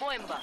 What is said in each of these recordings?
Mabwemba.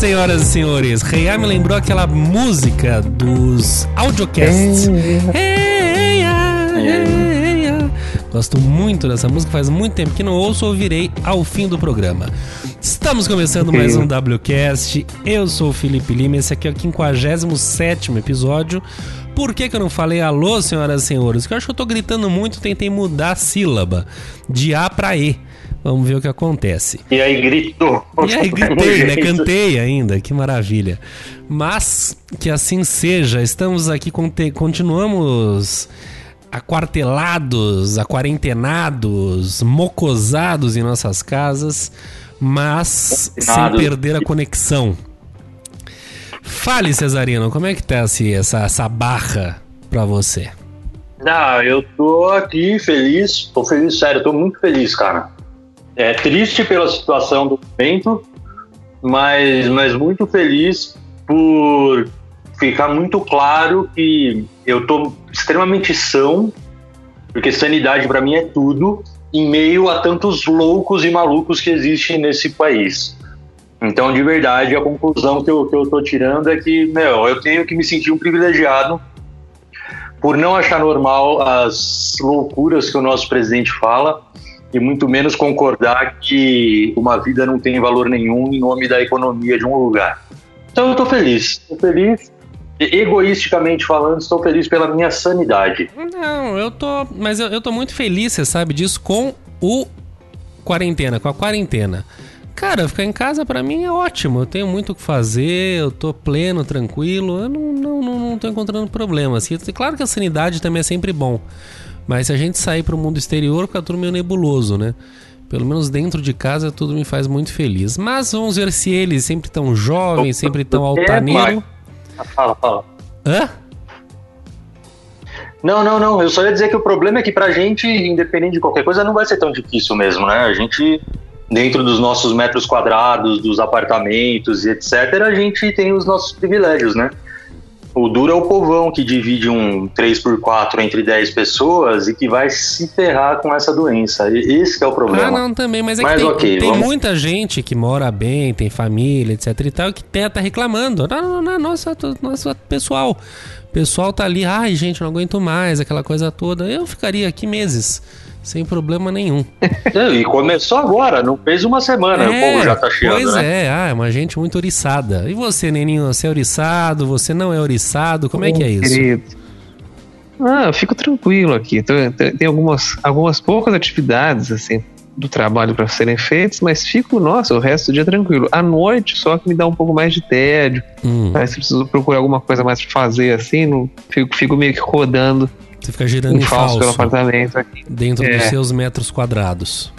Senhoras e senhores, Reiá me lembrou aquela música dos audiocasts. Eia, eia. Gosto muito dessa música, faz muito tempo que não ouço, ouvirei ao fim do programa. Estamos começando mais um WCast. Eu sou o Felipe Lima, esse aqui é o 57 episódio. Por que, que eu não falei alô, senhoras e senhores? Porque eu acho que eu tô gritando muito, tentei mudar a sílaba de A pra E. Vamos ver o que acontece. E aí gritou. E aí gritei, né? Cantei ainda, que maravilha. Mas que assim seja, estamos aqui, continuamos aquartelados, aquarentenados, mocosados em nossas casas, mas sem perder a conexão. Fale, Cesarino, como é que tá assim, essa, essa barra pra você? Não, eu tô aqui feliz, tô feliz, sério, tô muito feliz, cara. É triste pela situação do momento, mas, mas muito feliz por ficar muito claro que eu tô extremamente são, porque sanidade pra mim é tudo, em meio a tantos loucos e malucos que existem nesse país. Então, de verdade, a conclusão que eu, que eu tô tirando é que, meu, eu tenho que me sentir um privilegiado por não achar normal as loucuras que o nosso presidente fala e muito menos concordar que uma vida não tem valor nenhum em nome da economia de um lugar. Então eu tô feliz, tô feliz. Egoisticamente falando, estou feliz pela minha sanidade. Não, eu tô. Mas eu, eu tô muito feliz, você sabe disso, com o quarentena, com a quarentena. Cara, ficar em casa pra mim é ótimo. Eu tenho muito o que fazer, eu tô pleno, tranquilo. Eu não, não, não, não tô encontrando problemas. E claro que a sanidade também é sempre bom. Mas se a gente sair pro mundo exterior, fica tudo meio nebuloso, né? Pelo menos dentro de casa tudo me faz muito feliz. Mas vamos ver se eles sempre tão jovens, sempre tão altaneiro. Fala, fala. Hã? Não, não, não. Eu só ia dizer que o problema é que pra gente, independente de qualquer coisa, não vai ser tão difícil mesmo, né? A gente, dentro dos nossos metros quadrados, dos apartamentos e etc., a gente tem os nossos privilégios, né? O duro é o povão que divide um 3x4 entre 10 pessoas e que vai se ferrar com essa doença. Esse que é o problema. Ah, não, também, mas é Mas que tem, ok, tem vamos- muita gente que mora bem, tem família, etc e tal, que tá, tá reclamando. Não, não, não, nossa, nossa, pessoal. O pessoal tá ali, ai, gente, não aguento mais, aquela coisa toda. Eu ficaria aqui meses, sem problema nenhum. É, E começou agora, não fez uma semana, o povo já tá chiando, pois né? é, ah, é uma gente muito oriçada. E você, Neninho, você é oriçado, você não é oriçado, como é que é isso? Querido. Ah, eu fico tranquilo aqui. Tem algumas, algumas poucas atividades, assim, do trabalho para serem feitas, mas fico, nossa, o resto do dia tranquilo. À noite, só que me dá um pouco mais de tédio. Hum, se preciso procurar alguma coisa mais pra fazer, assim, não, fico, fico meio que rodando você fica girando em em falso pelo falso, apartamento aqui. dentro dos É. seus metros quadrados.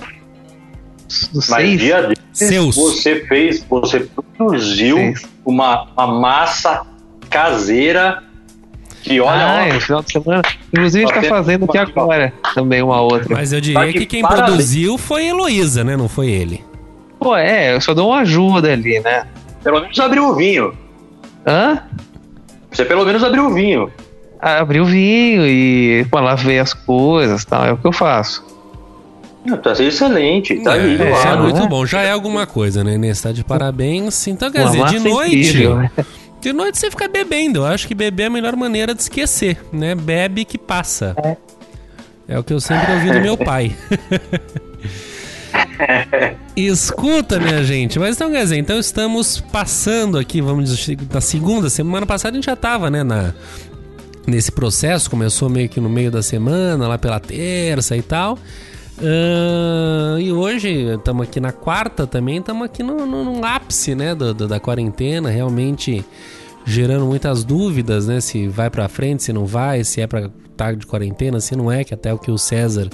Dos Mas dia desses, Seus. você fez, você produziu uma, uma massa caseira que olha, ah, é, no final de semana. Inclusive, a gente tá fazendo aqui agora também uma outra. Mas eu diria Tá de que quem parabéns. produziu foi Heloísa, né? Não foi ele. Pô, é, eu só dou uma ajuda ali, né? pelo menos abriu o vinho. Hã? Você pelo menos abriu o vinho. Ah, Abri o vinho e pô, lavei as coisas tal. É o que eu faço. Tá excelente, tá É, já é lado. muito né? bom, já é alguma coisa, né? Inês tá de parabéns. Então, quer dizer, de noite. incrível, né? De noite você fica bebendo. Eu acho que beber é a melhor maneira de esquecer, né? Bebe que passa. É, o que eu sempre ouvi do meu pai. Escuta, minha gente. Mas então, quer dizer, então estamos passando aqui, vamos dizer, da segunda semana passada a gente já tava, né, na nesse processo, começou meio que no meio da semana, lá pela terça e tal. Ah, e hoje estamos aqui na quarta também, estamos aqui no, no, no ápice, né, do, do- da quarentena, realmente gerando muitas dúvidas, né? Se vai pra frente, se não vai, se é pra estar de quarentena, se não é, que até o que o César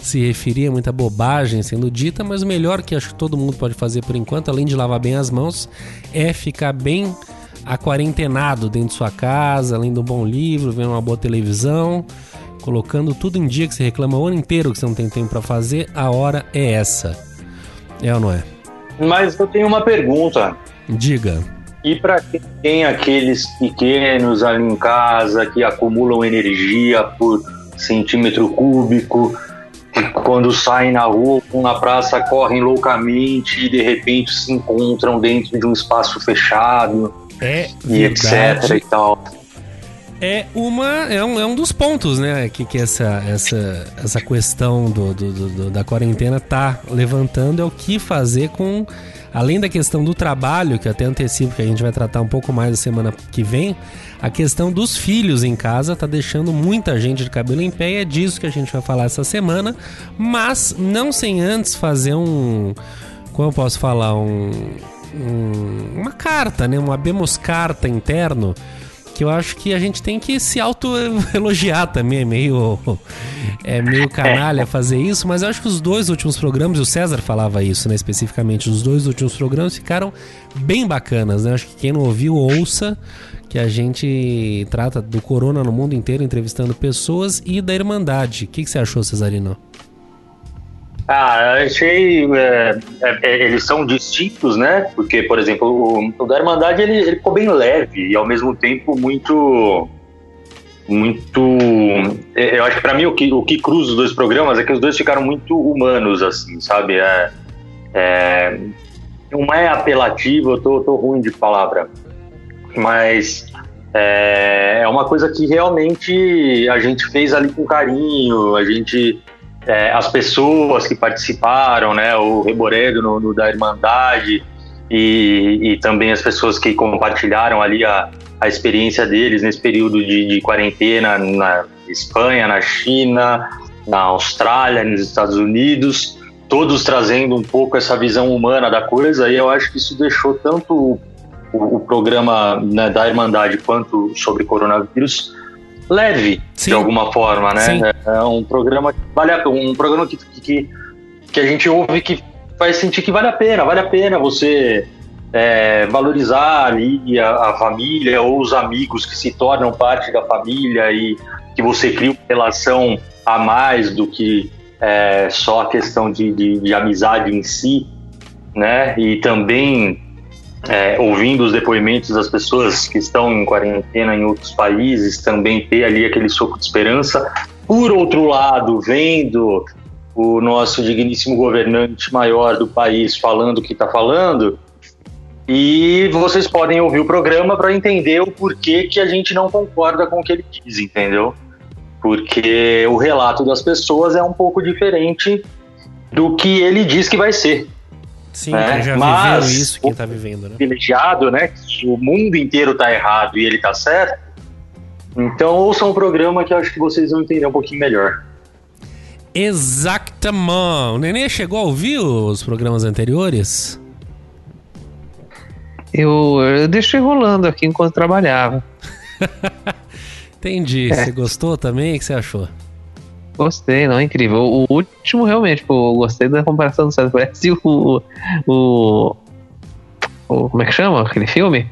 se referia, muita bobagem sendo dita, mas o melhor que acho que todo mundo pode fazer por enquanto, além de lavar bem as mãos, é ficar bem aquarentenado dentro de sua casa, lendo um bom livro, vendo uma boa televisão, colocando tudo em dia que você reclama o ano inteiro que você não tem tempo pra fazer, a hora é essa. É ou não é? Mas eu tenho uma pergunta. Diga. E para quem tem aqueles pequenos ali em casa que acumulam energia por centímetro cúbico, que quando saem na rua ou na praça correm loucamente e de repente se encontram dentro de um espaço fechado É e etc verdade. e tal. É uma é um, é um dos pontos, né, que, que essa, essa, essa questão do, do- do- da quarentena tá levantando é o que fazer com além da questão do trabalho, que eu até antecipo que a gente vai tratar um pouco mais na semana que vem, a questão dos filhos em casa tá deixando muita gente de cabelo em pé e é disso que a gente vai falar essa semana, mas não sem antes fazer um como eu posso falar um, um- uma carta, né, uma bemos carta interno que eu acho que a gente tem que se auto-elogiar também. É meio, é meio canalha fazer isso, mas eu acho que os dois últimos programas, e o César falava isso, né, especificamente, os dois últimos programas ficaram bem bacanas, né? Acho que quem não ouviu, ouça, que a gente trata do corona no mundo inteiro, entrevistando pessoas e da Irmandade. O que, que você achou, Cesarino? Ah, achei. é, é, é, eles são distintos, né? Porque, por exemplo, o, o da Irmandade ele, ele ficou bem leve e ao mesmo tempo muito. Muito. é, Eu acho que pra mim o que, o que cruza os dois programas é que os dois ficaram muito humanos, assim, sabe? É, é, não é apelativo, eu tô, tô ruim de palavra, mas é, é uma coisa que realmente a gente fez ali com carinho, a gente é, as pessoas que participaram, né, o Reboredo no, no da Irmandade e, e também as pessoas que compartilharam ali a, a experiência deles nesse período de, de quarentena na Espanha, na China, na Austrália, nos Estados Unidos, todos trazendo um pouco essa visão humana da coisa, e eu acho que isso deixou tanto o, o programa né, da Irmandade quanto sobre coronavírus leve Sim. de alguma forma, né? Sim. É um programa que vale a, um programa que, que, que a gente ouve que faz sentir que vale a pena, vale a pena você é, valorizar ali a, a família ou os amigos que se tornam parte da família e que você cria uma relação a mais do que é, só a questão de, de, de amizade em si, né? E também é, ouvindo os depoimentos das pessoas que estão em quarentena em outros países, também ter ali aquele soco de esperança. Por outro lado, vendo o nosso digníssimo governante maior do país falando o que está falando, e vocês podem ouvir o programa para entender o porquê que a gente não concorda com o que ele diz, entendeu? Porque o relato das pessoas é um pouco diferente do que ele diz que vai ser Sim, É, quem já mas- viveu isso, quem tá vivendo, né? privilegiado, né? Que o mundo inteiro tá errado e ele tá certo. Então ouçam o programa que eu acho que vocês vão entender um pouquinho melhor. Exactement. O Nenê chegou a ouvir os programas anteriores? Eu, eu deixei rolando aqui enquanto trabalhava. Entendi. Você gostou também? O que você achou? Gostei, não, é incrível. O último, realmente, pô, eu gostei da comparação do César. Parece o, o. o- Como é que chama aquele filme?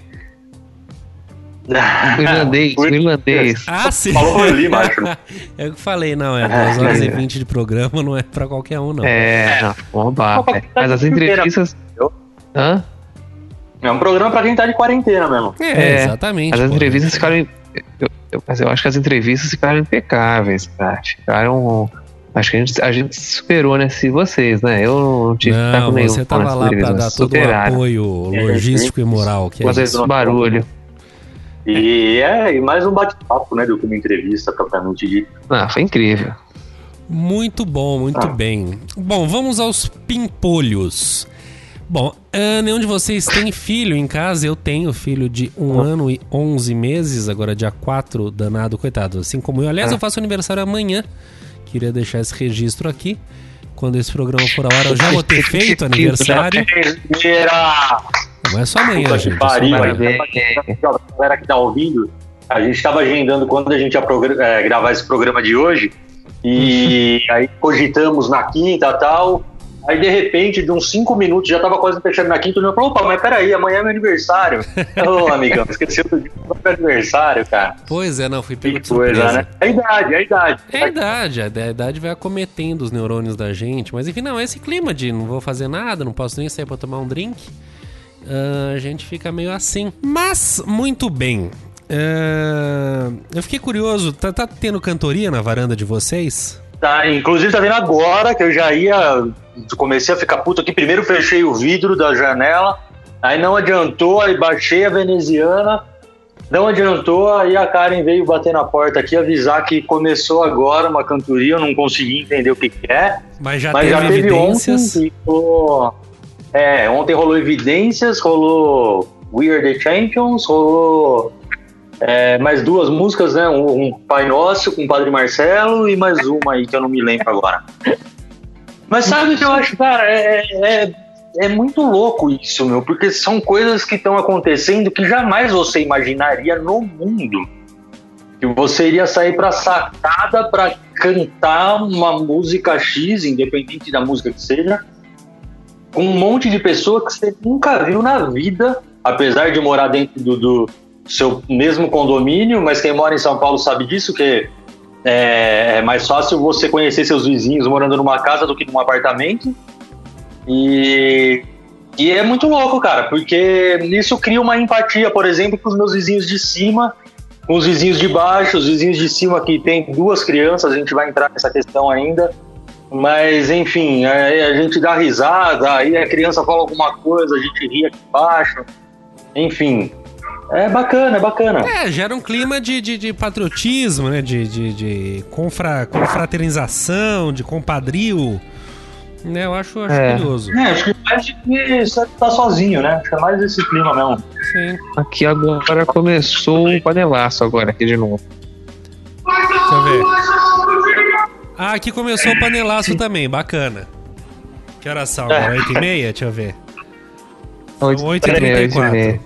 O irlandês, o irlandês. Ah, sim. Falou ali, macho. É o que eu falei, não, é 2 horas e 20 de programa, não é pra qualquer um, não. É, não, uma barra. Mas as entrevistas. Hã? É um programa pra quem tá de quarentena mesmo. É, É, exatamente. As pô. entrevistas ficaram. eu- eu- mas eu acho que as entrevistas ficaram impecáveis, cara. Ficaram. Acho que a gente, a gente superou, né? Se vocês, né? Eu não tive Não, taco nenhum você com tava lá pra entrevistas, dar todo o superaram. apoio logístico e moral. Que é Fazer isso. esse barulho. E é e mais um bate-papo, né? Do que uma entrevista propriamente dita. Ah, foi incrível. Muito bom, muito Ah. bem. Bom, vamos aos pimpolhos. Bom, ah, nenhum de vocês tem filho em casa? Eu tenho filho de um ano e 11 meses, agora dia 4, danado, coitado. Assim como eu. Aliás, eu faço aniversário amanhã. Queria deixar esse registro aqui. Quando esse programa for ao ar, eu já vou ter feito aniversário. Não é só amanhã, gente. é só pariu, amanhã. aí, a galera que tá ouvindo, a gente tava agendando quando a gente ia é, gravar esse programa de hoje, e aí cogitamos na quinta e tal. Aí, de repente, de uns cinco minutos, já tava quase fechando na quinta, eu falou, opa, mas peraí, amanhã é meu aniversário. Ô, amigão, esqueceu do dia do meu aniversário, cara. Pois é, não, fui pego Que de coisa, surpresa. né? É a idade, é a idade. É a idade, a idade vai acometendo os neurônios da gente, mas enfim, não, esse clima de não vou fazer nada, não posso nem sair pra tomar um drink, ah, a gente fica meio assim. Mas, muito bem. Ah, eu fiquei curioso, tá, tá tendo cantoria na varanda de vocês? Tá, inclusive tá vendo agora que eu já ia. Comecei a ficar puto aqui. Primeiro fechei o vidro da janela, aí não adiantou, aí baixei a veneziana, não adiantou, aí a Karen veio bater na porta aqui avisar que começou agora uma cantoria, eu não consegui entender o que, que é, Mas já mas teve já teve evidências. ontem. Ficou, é, ontem rolou evidências, rolou We Are the Champions, rolou é, mais duas músicas, né? Um, um Pai Nosso com o Padre Marcelo e mais uma aí que eu não me lembro agora. Mas sabe o que eu acho, cara? É, é, é muito louco isso, meu, porque são coisas que estão acontecendo que jamais você imaginaria no mundo. Que você iria sair pra sacada pra cantar uma música X, independente da música que seja, com um monte de pessoa que você nunca viu na vida, apesar de morar dentro do, do seu mesmo condomínio, mas quem mora em São Paulo sabe disso, que é, é mais fácil você conhecer seus vizinhos morando numa casa do que num apartamento. E, e é muito louco, cara, porque isso cria uma empatia, por exemplo, com os meus vizinhos de cima, com os vizinhos de baixo, os vizinhos de cima que tem duas crianças, a gente vai entrar nessa questão ainda. Mas, enfim, aí a gente dá risada, aí a criança fala alguma coisa, a gente ri aqui embaixo. Enfim, é bacana, é bacana. É, gera um clima de, de, de patriotismo, né? De, de, de confra, confraternização, de compadrio. Né? Eu acho, acho É. curioso. É, acho que mais de que você tá sozinho, né? Acho que é mais esse clima mesmo. Sim. Aqui agora começou o panelaço agora aqui de novo. Deixa eu ver. Ah, aqui começou o panelaço também, bacana. Que horas são? É. 8 e meia? Deixa eu ver. Oito- 8h34.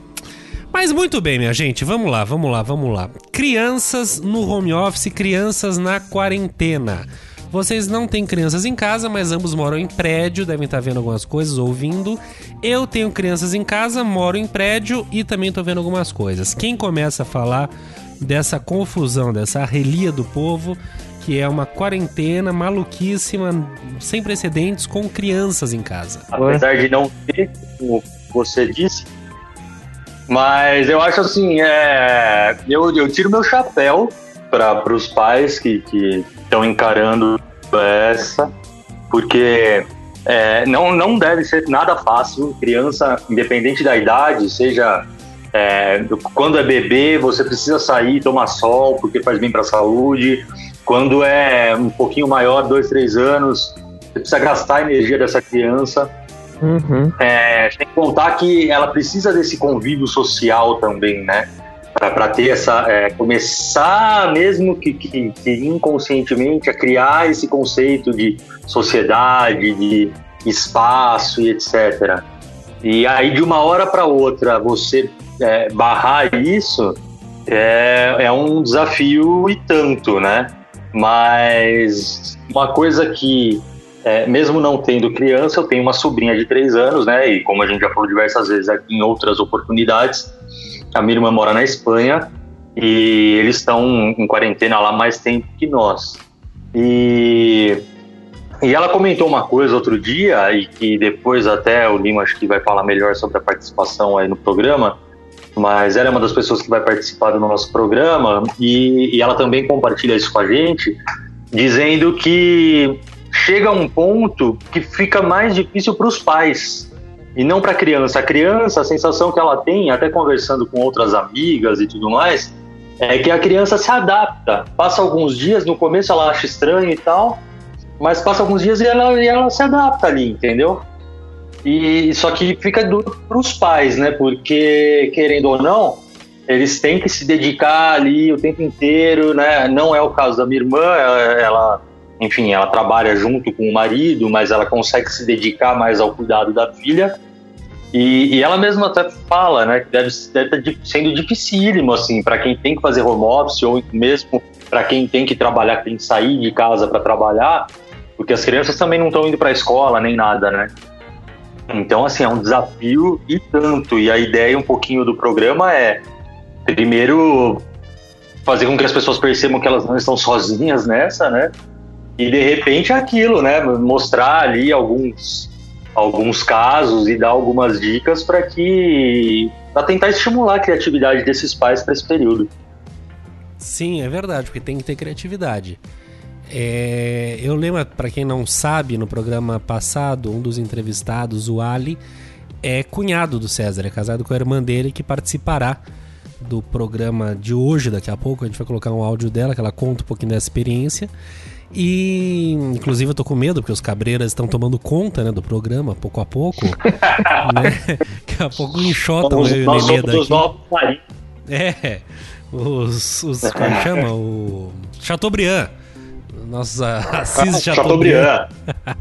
Mas muito bem, minha gente, vamos lá, vamos lá, vamos lá. Crianças no home office, crianças na quarentena. Vocês não têm crianças em casa, mas ambos moram em prédio, devem estar vendo algumas coisas, ouvindo. Eu tenho crianças em casa, moro em prédio e também estou vendo algumas coisas. Quem começa a falar dessa confusão, dessa relia do povo, que é uma quarentena maluquíssima, sem precedentes, com crianças em casa? Apesar de não ter, como você disse. Mas eu acho assim, é, eu, eu tiro meu chapéu para os pais que estão encarando essa, porque é, não, não deve ser nada fácil. Criança, independente da idade, seja é, quando é bebê, você precisa sair, tomar sol, porque faz bem para a saúde. Quando é um pouquinho maior, dois, três anos, você precisa gastar a energia dessa criança. Uhum. É, tem que contar que ela precisa desse convívio social também, né? Para ter essa. é, começar, mesmo que, que, que inconscientemente, a criar esse conceito de sociedade, de espaço e etc. E aí, de uma hora para outra, você é, barrar isso é, é um desafio e tanto, né? Mas uma coisa que é, mesmo não tendo criança, eu tenho uma sobrinha de três anos, né? E como a gente já falou diversas vezes aqui em outras oportunidades, a minha irmã mora na Espanha e eles estão em quarentena lá mais tempo que nós. E, e ela comentou uma coisa outro dia, e que depois até o Lima acho que vai falar melhor sobre a participação aí no programa, mas ela é uma das pessoas que vai participar do nosso programa e, e ela também compartilha isso com a gente, dizendo que chega um ponto que fica mais difícil para os pais e não para a criança. A criança, a sensação que ela tem, até conversando com outras amigas e tudo mais, é que a criança se adapta. Passa alguns dias, no começo ela acha estranho e tal, mas passa alguns dias e ela, e ela se adapta ali, entendeu? E só que fica duro para os pais, né? Porque querendo ou não, eles têm que se dedicar ali o tempo inteiro, né? Não é o caso da minha irmã, ela, ela enfim, ela trabalha junto com o marido, mas ela consegue se dedicar mais ao cuidado da filha. E, e ela mesma até fala, né, que deve, deve estar sendo dificílimo, assim, para quem tem que fazer home office ou mesmo para quem tem que trabalhar, tem que sair de casa para trabalhar, porque as crianças também não estão indo para a escola nem nada, né? Então, assim, é um desafio e tanto. E a ideia um pouquinho do programa é, primeiro, fazer com que as pessoas percebam que elas não estão sozinhas nessa, né? E de repente é aquilo, né? Mostrar ali alguns alguns casos e dar algumas dicas para que para tentar estimular a criatividade desses pais para esse período. Sim, é verdade, porque tem que ter criatividade. É, eu lembro, para quem não sabe, no programa passado, um dos entrevistados, o Ali, é cunhado do César, é casado com a irmã dele que participará do programa de hoje, daqui a pouco. A gente vai colocar um áudio dela, que ela conta um pouquinho dessa experiência. E, inclusive, eu tô com medo, porque os cabreiras estão tomando conta né, do programa, pouco a pouco. né? Daqui a pouco enxotam eu e o Nenê daqui. É, os. os como é chama? O. Chateaubriand. Nossa, Assis Chateaubriand. Chateaubriand.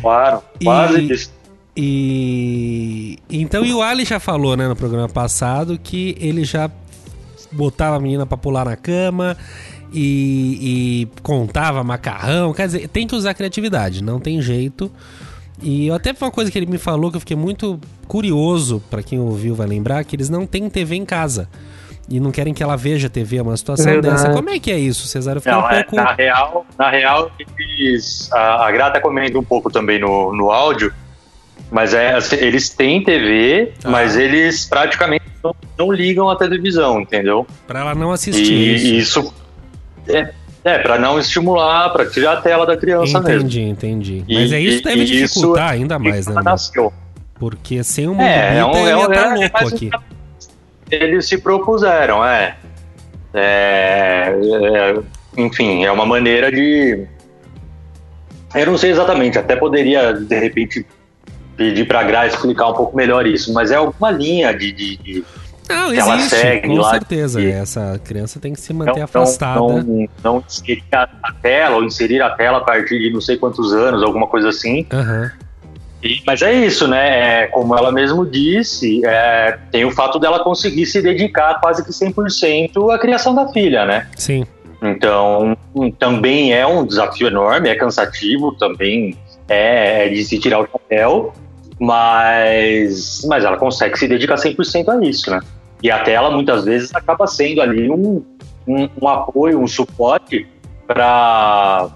claro, quase isso. E. Então, e o Ali já falou, né, no programa passado, que ele já botava a menina pra pular na cama e, e contava macarrão. Quer dizer, tem que usar criatividade, não tem jeito. E eu até uma coisa que ele me falou que eu fiquei muito curioso, pra quem ouviu vai lembrar, que eles não têm TV em casa. E não querem que ela veja TV, é uma situação Verdade. dessa. Como é que é isso, Cesar? Eu fiquei Não, um é, pouco. na real, na real eles, a, a Grata comenta um pouco também no, no áudio, mas é, assim, eles têm TV, Ah. mas eles praticamente não, não ligam a televisão, entendeu? Pra ela não assistir E isso. isso, é, é para não estimular, para tirar a tela da criança mesmo. Entendi, entendi. Mas é isso e- deve e isso- dificultar ainda mais, né? Nasceu. Porque sem o mundo É, é um, é ele um, ia tá é- louco aqui. Eles se propuseram, é. É, é, Enfim, é uma maneira de. Eu não sei exatamente, até poderia, de repente, pedir pra Gra explicar um pouco melhor isso, mas é alguma linha de. de- de- Não, que ela existe, segue com lá certeza. e- Essa criança tem que se não, manter não, afastada. não, não inserir a a tela, ou inserir a tela a partir de não sei quantos anos, alguma coisa assim. Aham. E- mas é isso, né? É, como ela mesmo disse, é, tem o fato dela conseguir se dedicar quase que 100% à criação da filha, né? Sim. Então, hum, também é um desafio enorme, é cansativo, também é, é de se tirar o chapéu, mas, mas ela consegue se dedicar 100% a isso, né? E a tela, muitas vezes, acaba sendo ali um, um, um apoio, um suporte para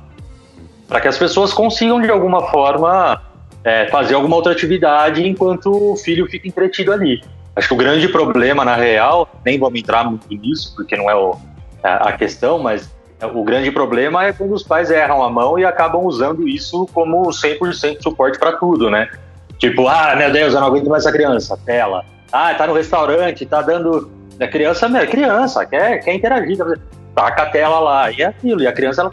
que as pessoas consigam, de alguma forma, é, fazer alguma outra atividade enquanto o filho fica entretido ali. Acho que o grande problema, na real, nem vamos entrar muito nisso, porque não é o, a a questão, mas o grande problema é quando os pais erram a mão e acabam usando isso como 100% suporte para tudo, né? Tipo, ah, meu Deus, eu não aguento mais essa criança, tela. Ah, tá no restaurante, tá dando. A criança, meu, é criança, quer, quer interagir, taca a tela lá, e é aquilo. E a criança, ela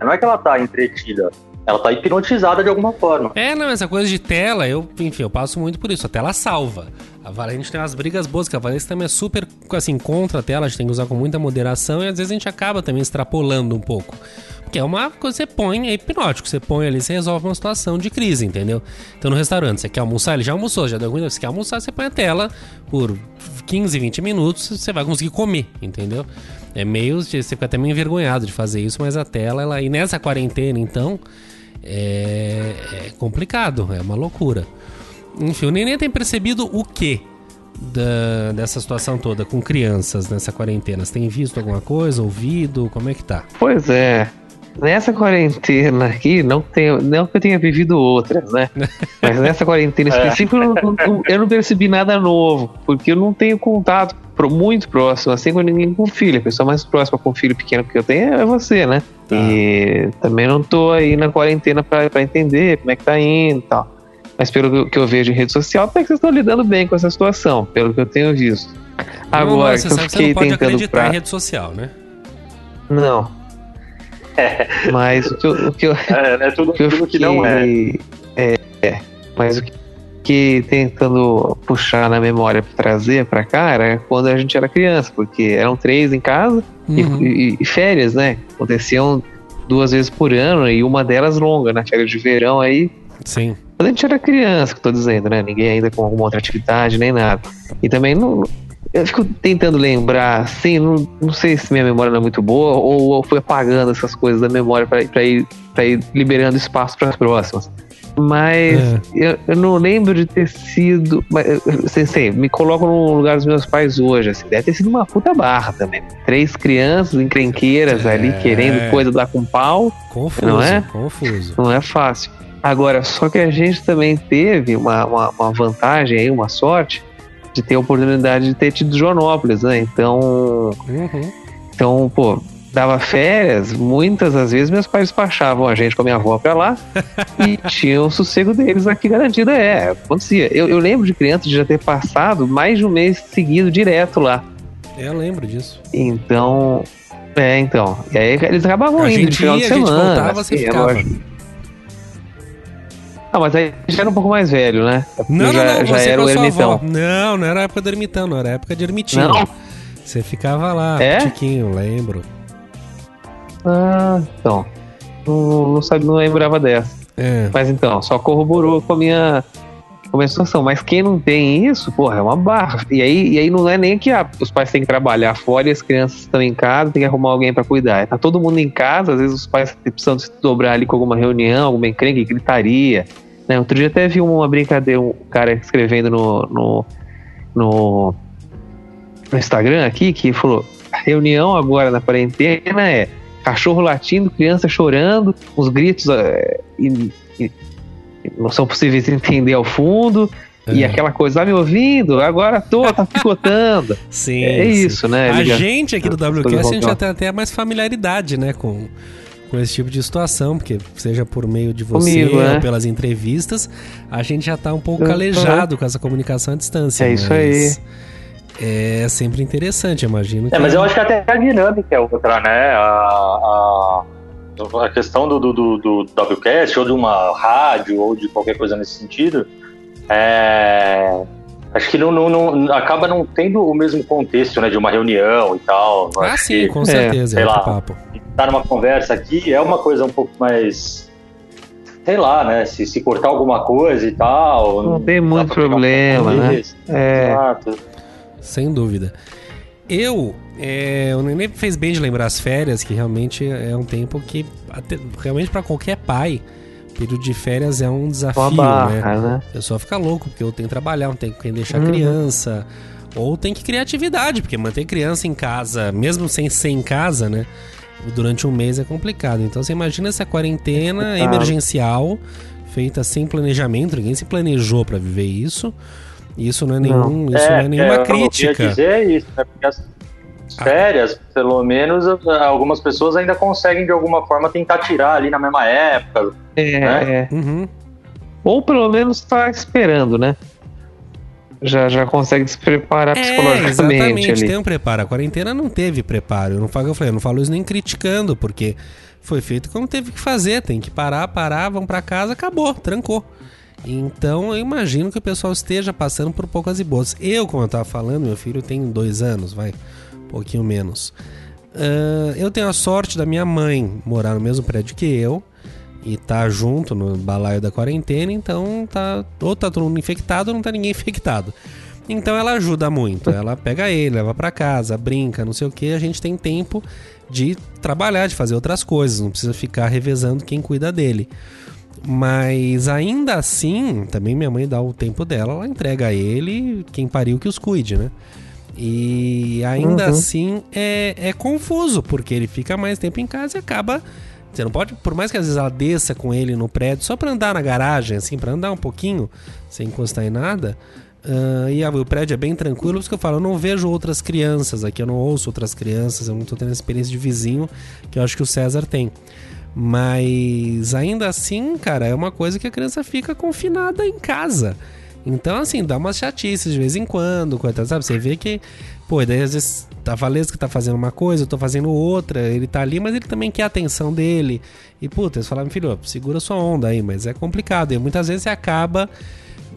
não é que ela tá entretida, ela tá hipnotizada de alguma forma. É, não, essa coisa de tela, eu, enfim, eu passo muito por isso. A tela salva. A Valente tem umas brigas boas, que a Valente também é super, assim, contra a tela, a gente tem que usar com muita moderação e às vezes a gente acaba também extrapolando um pouco. Porque é uma coisa que você põe, é hipnótico, você põe ali, você resolve uma situação de crise, entendeu? Então no restaurante, você quer almoçar, ele já almoçou, já deu ruim, você quer almoçar, você põe a tela por 15, 20 minutos, você vai conseguir comer, entendeu? É meio, você fica até meio envergonhado de fazer isso, mas a tela, ela, e nessa quarentena, então, é, é complicado, é uma loucura. Enfim, o Nenê tem percebido o quê da, dessa situação toda com crianças nessa quarentena? Você tem visto alguma coisa, ouvido? Como é que tá? Pois é. Nessa quarentena aqui, não, tenho, não que eu tenha vivido outras, né? Mas nessa quarentena específica, eu, não, não- eu não percebi nada novo, porque eu não tenho contato pro- muito próximo, assim, com ninguém com filho. A pessoa mais próxima com filho pequeno que eu tenho é você, né? Tá. E também não tô aí na quarentena pra, pra entender como é que tá indo e tal. Mas pelo que eu- vejo em rede social, até que vocês estão lidando bem com essa situação, pelo que eu tenho visto. Agora, você que eu sabe que você não fiquei pode tentando acreditar pra... em rede social, né? Não. Mas o que eu, o que eu, É, é tudo que eu aquilo que não é. fiquei- é. é. Mas o que, que tentando puxar na memória pra trazer pra cá era quando a gente era criança, porque eram três em casa e- Uhum. e, e férias, né? Aconteciam duas vezes por ano e uma delas longa, na férias de verão aí. Sim. Quando a gente era criança, que eu tô dizendo, né? Ninguém ainda com alguma outra atividade, nem nada. E também não. Eu fico tentando lembrar, assim, não, não sei se minha memória não é muito boa ou eu fui apagando essas coisas da memória pra, ir, pra ir liberando espaço para as próximas. Mas É. eu, eu não lembro de ter sido. Mas, sei, sei, me coloco no lugar dos meus pais hoje. Assim, deve ter sido uma puta barra também. Três crianças encrenqueiras É. ali querendo coisa lá com pau. Confuso, Não é? confuso. Não é fácil. Agora, só que a gente também teve uma, uma, uma vantagem aí, uma sorte, de ter a oportunidade de ter tido Joanópolis, né? Então, Uhum. então, pô, dava férias, muitas das vezes meus pais despachavam a gente com a minha avó pra lá e tinham o sossego deles aqui garantido. É, acontecia. Eu, eu lembro de criança de já ter passado mais de um mês seguido direto lá. Eu lembro disso. Então, é, então. E aí eles acabavam A indo de final ia, de semana. voltava, você assim, é ficava. Ah, mas aí já era um pouco mais velho, né? Não, já, não, já você era o ermitão. avó. Não, não era a época do ermitão, não, era a época de ermitinho. Não? Você ficava lá, É? tiquinho, lembro. Ah, então. Não, não, sabia, não lembrava dessa. É. Mas então, só corroborou com a minha, com a minha situação. Mas quem não tem isso, porra, é uma barra. E aí, e aí não é nem que ah, os pais têm que trabalhar fora e as crianças estão em casa, tem que arrumar alguém pra cuidar. Tá todo mundo em casa, às vezes os pais precisam se dobrar ali com alguma reunião, alguma encrenca, gritaria. Né? Outro dia até vi uma brincadeira, um cara escrevendo no, no, no, no Instagram aqui, que falou: a reunião agora na quarentena é cachorro latindo, criança chorando, os gritos eh, e- e- não são possíveis de entender ao fundo. E É. aquela coisa, tá me ouvindo? Agora tô, tá picotando. Sim. é sim. isso, né? A Liga- gente aqui do WCast, a gente já tem até mais familiaridade, né, com, com esse tipo de situação, porque seja por meio de você Comigo, ou né? pelas entrevistas, a gente já tá um pouco Uhum. calejado com essa comunicação à distância. É isso mas É sempre interessante, imagino. É, mas eu acho que até a dinâmica é outra, né? A, a, a questão do, do, do, do WCast, ou de uma rádio, ou de qualquer coisa nesse sentido, é, acho que não, não, não- acaba não tendo o mesmo contexto, né? De uma reunião e tal. Ah, sim, que com certeza, é, sei outro lá. papo. estar numa conversa aqui é uma coisa um pouco mais. Sei lá, né? Se, se cortar alguma coisa e tal. Não tem dá muito problema, né? É. Exato. Sem dúvida. Eu, é, o Nenê fez bem de lembrar as férias, que realmente é um tempo que, até- realmente para qualquer pai, período de férias é um desafio, né? barra, né? Eu só fica louco, porque eu tenho que trabalhar, eu tenho que deixar Uhum. criança, ou tem que criar atividade, porque manter criança em casa, mesmo sem ser em casa, né? Durante um mês é complicado. Então você imagina essa quarentena Complicado. emergencial, feita sem planejamento, ninguém se planejou para viver isso. Isso não é Não. nenhum, isso não é nenhuma é, Eu queria crítica. dizer isso, né? Porque as férias, pelo menos, algumas pessoas ainda conseguem de alguma forma tentar tirar ali na mesma época. É, Né? é. Uhum. Ou pelo menos tá esperando, né? Já, já consegue se preparar É, psicologicamente exatamente, ali. tem um preparo. A quarentena não teve preparo. Eu não falo, eu falei, eu não falo isso nem criticando, porque foi feito como teve que fazer. Tem que parar, parar, vão pra casa, acabou, trancou. Então eu imagino que o pessoal esteja passando por poucas e boas. Eu, como eu tava falando, meu filho tem dois anos, vai, um pouquinho menos. Ah, eu tenho a sorte da minha mãe morar no mesmo prédio que eu e tá junto no balaio da quarentena, então tá ou tá todo mundo infectado ou não tá ninguém infectado. Então ela ajuda muito. Ela pega ele, leva pra casa, brinca, não sei o que. A gente tem tempo de trabalhar, de fazer outras coisas. Não precisa ficar revezando quem cuida dele. Mas ainda assim, também minha mãe dá o tempo dela, ela entrega a ele quem pariu que os cuide, né? E ainda Uhum. assim é, é confuso, porque ele fica mais tempo em casa e acaba. Você não pode, por mais que às vezes ela desça com ele no prédio, só pra andar na garagem, assim, pra andar um pouquinho, sem encostar em nada. ah, e a- o prédio é bem tranquilo, por isso que eu falo, eu não vejo outras crianças aqui, eu não ouço outras crianças, eu não tô tendo a experiência de vizinho que eu acho que o César tem. Mas ainda assim, cara, é uma coisa que a criança fica confinada em casa. Então, assim, dá umas chatices de vez em quando, coitado, sabe? Você vê que, pô, daí às vezes a Valesca tá fazendo uma coisa, eu tô fazendo outra, ele tá ali, mas ele também quer a atenção dele. E, puta, eles falaram, filho, segura sua onda aí, mas é complicado. E muitas vezes você acaba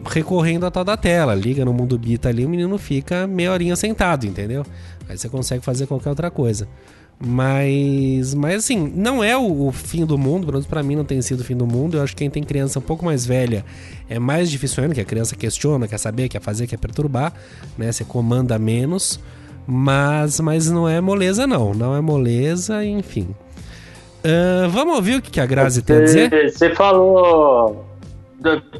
recorrendo à tal da tela. Liga no mundo bita ali, o menino fica meia horinha sentado, entendeu? Aí você consegue fazer qualquer outra coisa. Mas, mas assim, não é o, o fim do mundo, pelo menos pra mim não tem sido o fim do mundo. Eu acho que quem tem criança um pouco mais velha é mais difícil ainda, que a criança questiona, quer saber, quer fazer, quer perturbar, né? Você comanda menos. Mas, mas não é moleza, não. Não é moleza, enfim. Uh, vamos ouvir o que a Grazi tem a dizer? Você falou.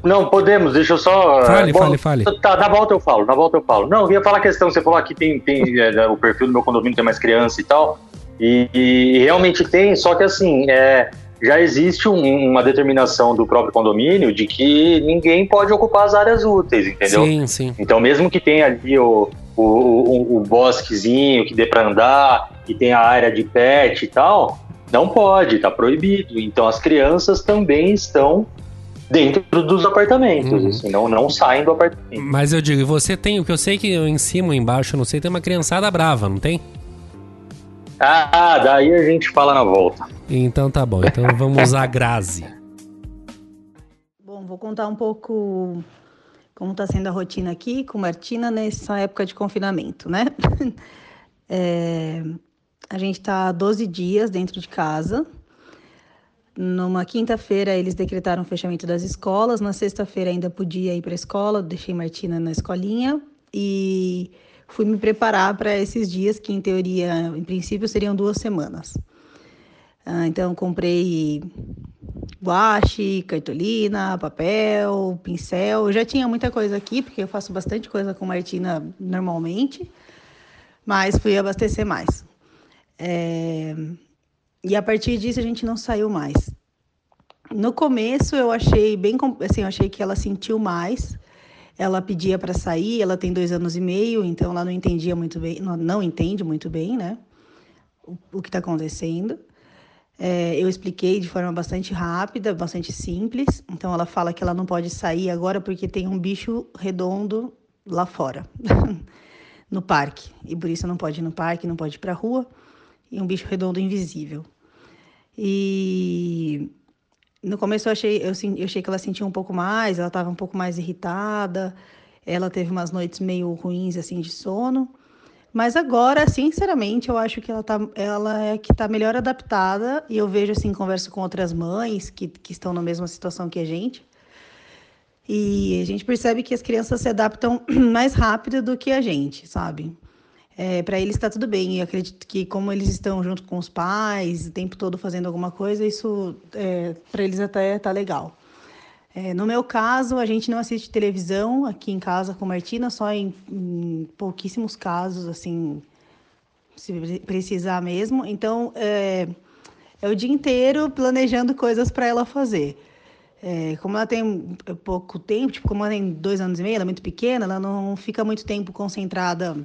Não, podemos, deixa eu só. Fale, Bom, fale, fale. Tá, na volta eu falo, na volta eu falo. Não, eu ia falar a questão, você falou aqui tem, tem é, o perfil do meu condomínio tem mais criança e tal. E, e realmente tem, só que assim, é, já existe um, uma determinação do próprio condomínio de que ninguém pode ocupar as áreas úteis, entendeu? Sim, sim. Então, mesmo que tenha ali o, o, o, o bosquezinho que dê para andar, que tenha a área de pet e tal, não pode, tá proibido. Então, as crianças também estão dentro dos apartamentos, uhum. assim, não, não saem do apartamento. Mas eu digo, você tem, o que eu sei que em cima embaixo, não sei, tem uma criançada brava, não tem? Ah, daí a gente fala na volta. Então tá bom, então vamos usar a Grazi. Bom, vou contar um pouco como está sendo a rotina aqui com Martina nessa época de confinamento, né? É, a gente está 12 dias dentro de casa, numa quinta-feira, eles decretaram o fechamento das escolas. Na sexta-feira, ainda podia ir para a escola. Deixei Martina na escolinha e fui me preparar para esses dias, que em teoria, em princípio, seriam duas semanas. Ah, então, comprei guache, cartolina, papel, pincel. Eu já tinha muita coisa aqui, porque eu faço bastante coisa com Martina normalmente, mas fui abastecer mais. É... E a partir disso a gente não saiu mais. No começo eu achei bem, assim, eu achei que ela sentiu mais. Ela pedia para sair, ela tem dois anos e meio, então ela não entendia muito bem, não, não entende muito bem, né? O, o que está acontecendo. É, eu expliquei de forma bastante rápida, bastante simples. Então ela fala que ela não pode sair agora porque tem um bicho redondo lá fora, no parque. E por isso não pode ir no parque, não pode ir para rua. E um bicho redondo invisível. E no começo eu achei, eu, eu achei que ela sentia um pouco mais, ela estava um pouco mais irritada, ela teve umas noites meio ruins assim de sono. Mas agora, sinceramente, eu acho que ela, tá, ela é que está melhor adaptada e eu vejo assim, converso com outras mães que, que estão na mesma situação que a gente. E a gente percebe que as crianças se adaptam mais rápido do que a gente, sabe? É, para eles está tudo bem. E acredito que como eles estão junto com os pais, o tempo todo fazendo alguma coisa, isso é, para eles até tá legal. É, no meu caso, a gente não assiste televisão aqui em casa com Martina, só em, em pouquíssimos casos, assim, se precisar mesmo. Então, é, é o dia inteiro planejando coisas para ela fazer. É, como ela tem pouco tempo, tipo, como ela tem dois anos e meio, ela é muito pequena, ela não fica muito tempo concentrada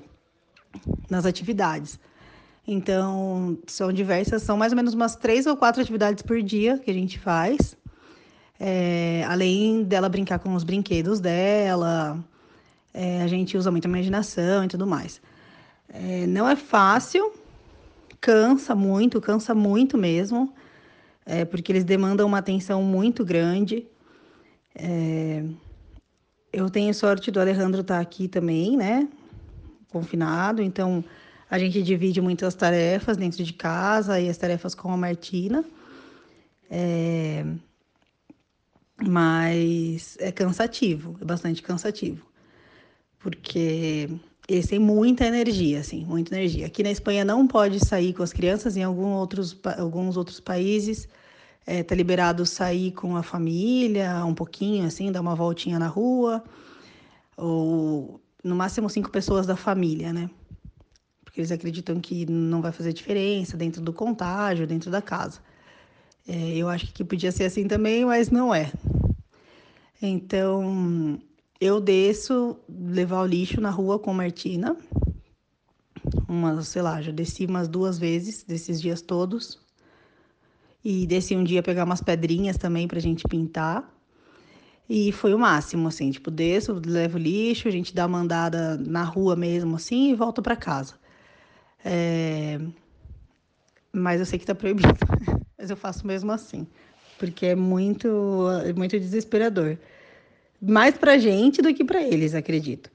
nas atividades. Então, são diversas, são mais ou menos umas três ou quatro atividades por dia que a gente faz. É, além dela brincar com os brinquedos dela, é, a gente usa muita imaginação e tudo mais. É, não é fácil, cansa muito, cansa muito mesmo, é, porque eles demandam uma atenção muito grande. É, eu tenho sorte do Alejandro estar tá aqui também, né? Confinado, então a gente divide muitas tarefas dentro de casa e as tarefas com a Martina. É... Mas é cansativo, é bastante cansativo. Porque eles têm muita energia, assim, muita energia. Aqui na Espanha não pode sair com as crianças, em alguns outros, alguns outros países é, tá liberado sair com a família, um pouquinho, assim, dar uma voltinha na rua. Ou no máximo cinco pessoas da família, né? Porque eles acreditam que não vai fazer diferença dentro do contágio, dentro da casa. É, eu acho que podia ser assim também, mas não é. Então, eu desço levar o lixo na rua com Martina. Uma, sei lá, já desci umas duas vezes desses dias todos. E desci um dia pegar umas pedrinhas também pra gente pintar. E foi o máximo, assim, tipo, desço, levo lixo, a gente dá uma andada na rua mesmo, assim, e volta para casa. É... Mas eu sei que tá proibido, mas eu faço mesmo assim, porque é muito, muito desesperador. Mais pra gente do que pra eles, acredito.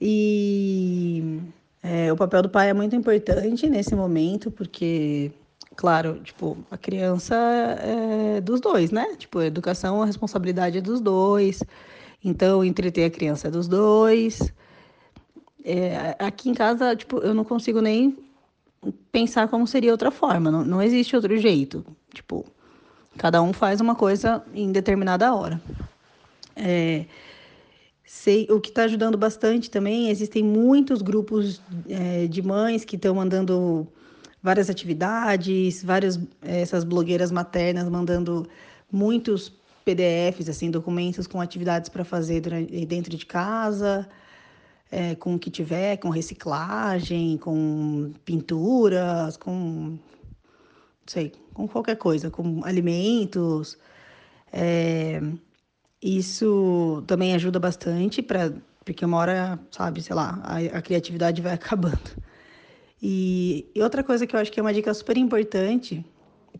E É, o papel do pai é muito importante nesse momento, porque, claro, tipo, a criança é dos dois, né? Tipo, a educação, a responsabilidade é dos dois. Então, entreter a criança é dos dois. É, aqui em casa, tipo, eu não consigo nem pensar como seria outra forma. Não, não existe outro jeito. Tipo, cada um faz uma coisa em determinada hora. É, sei, o que está ajudando bastante também, existem muitos grupos é, de mães que estão mandando várias atividades, várias essas blogueiras maternas mandando muitos PDFs, assim, documentos com atividades para fazer durante, dentro de casa, é, com o que tiver, com reciclagem, com pinturas, com sei, com qualquer coisa, com alimentos. É, isso também ajuda bastante para porque uma hora, sabe, sei lá, a, a criatividade vai acabando. E, e, outra coisa que eu acho que é uma dica super importante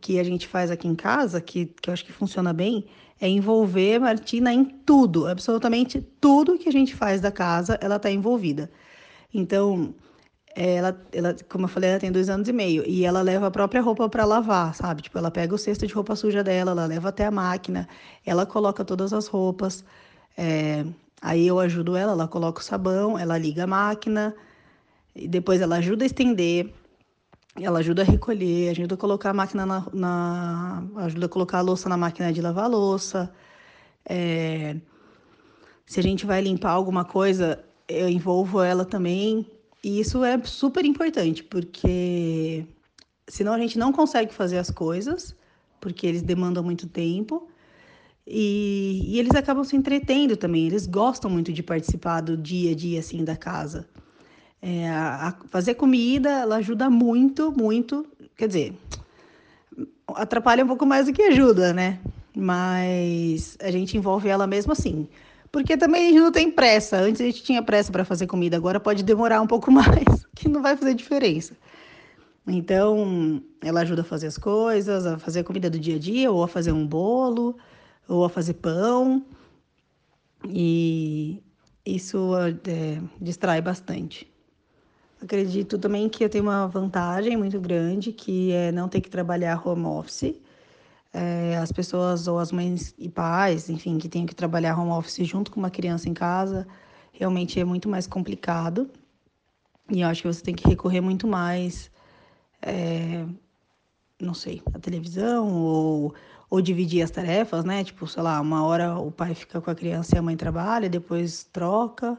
que a gente faz aqui em casa, que, que eu acho que funciona bem, é envolver Martina em tudo, absolutamente tudo que a gente faz da casa, ela está envolvida. Então, ela, ela, como eu falei, ela tem dois anos e meio e ela leva a própria roupa para lavar, sabe? Tipo, ela pega o cesto de roupa suja dela, ela leva até a máquina, ela coloca todas as roupas. É, aí eu ajudo ela, ela coloca o sabão, ela liga a máquina, e depois ela ajuda a estender, ela ajuda a recolher, ajuda a colocar a máquina na, na ajuda a colocar a louça na máquina de lavar louça. É, se a gente vai limpar alguma coisa, eu envolvo ela também e isso é super importante, porque senão a gente não consegue fazer as coisas, porque eles demandam muito tempo. E, e, eles acabam se entretendo também, eles gostam muito de participar do dia a dia assim da casa. É, a, fazer comida, ela ajuda muito, muito, quer dizer, atrapalha um pouco mais do que ajuda, né? Mas a gente envolve ela mesmo assim. Porque também a gente não tem pressa. Antes a gente tinha pressa para fazer comida, agora pode demorar um pouco mais, que não vai fazer diferença. Então, ela ajuda a fazer as coisas, a fazer a comida do dia a dia, ou a fazer um bolo, ou a fazer pão. E isso é, distrai bastante. Acredito também que eu tenho uma vantagem muito grande, que é não ter que trabalhar home office é, as pessoas ou as mães e pais, enfim, que tenham que trabalhar home office junto com uma criança em casa, realmente é muito mais complicado. E eu acho que você tem que recorrer muito mais, é, não sei, a televisão ou, ou dividir as tarefas, né? Tipo, sei lá, uma hora o pai fica com a criança e a mãe trabalha, depois troca.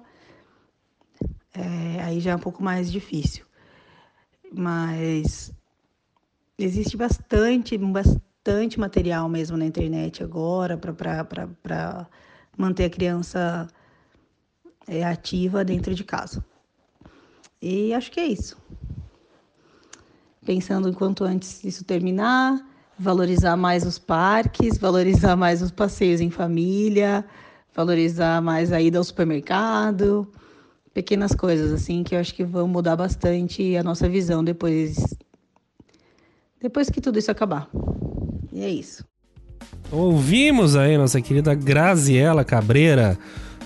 É, aí já é um pouco mais difícil. Mas existe bastante, bastante material mesmo na internet agora para manter a criança é, ativa dentro de casa. E acho que é isso. Pensando enquanto antes isso terminar, valorizar mais os parques, valorizar mais os passeios em família, valorizar mais a ida ao supermercado, pequenas coisas assim que eu acho que vão mudar bastante a nossa visão depois depois que tudo isso acabar. E é isso. Ouvimos aí nossa querida Graziela Cabreira,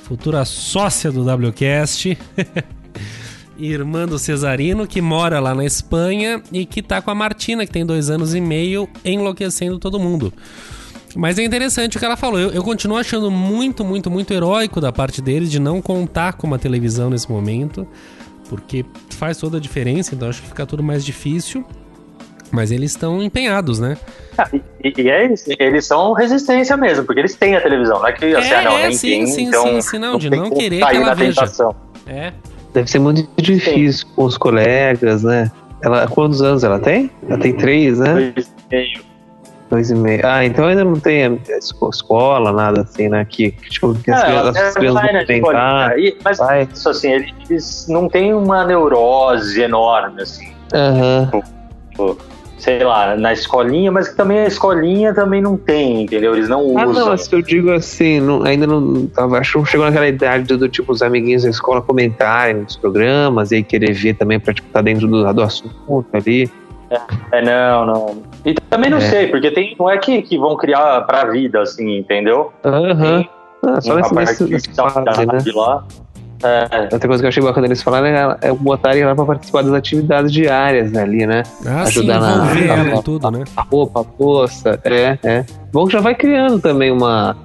futura sócia do WCast. irmã do Cesarino, que mora lá na Espanha e que tá com a Martina, que tem dois anos e meio, enlouquecendo todo mundo. Mas é interessante o que ela falou. Eu, eu, continuo achando muito, muito, muito heróico da parte deles de não contar com uma televisão nesse momento, porque faz toda a diferença, então acho que fica tudo mais difícil. Mas eles estão empenhados, né? Ah, e, e é eles, eles são resistência mesmo, porque eles têm a televisão, não é que assim, é, não, é, nem sim, tem, sim, então sim, sim, não, de não querer que ela veja. Tentação. É. Deve ser muito difícil com os colegas, né? Ela, quantos anos ela tem? Ela tem três, né? Dois e meio. Dois e meio. Ah, então ainda não tem escola, nada assim, né? Que, tipo, que as, É, crianças- as é, crianças né, tipo, brincar. e- Mas vai. isso assim, eles não têm uma neurose enorme, assim. Aham. tipo, sei lá, na escolinha, mas também a escolinha também não tem, entendeu? Eles não Ah, usam. não, mas que eu digo assim, não- ainda não. Tava, acho que não chegou naquela idade do, do tipo os amiguinhos da escola comentarem nos programas e aí querer ver também pra tipo, estar dentro do, do assunto ali. É, não, não. E também não É. sei, porque tem, não é que, que vão criar pra vida, assim, entendeu? Aham. Ah, só a nessa, parte nessa, de nessa fase, né? lá. É, Outra coisa que eu achei bacana eles falarem é, é botarem ela pra participar das atividades diárias ali, né? Ah, Ajudar sim, na- envolver na- na- tudo, né? A roupa, a poça, é, é. Bom que já vai criando também uma,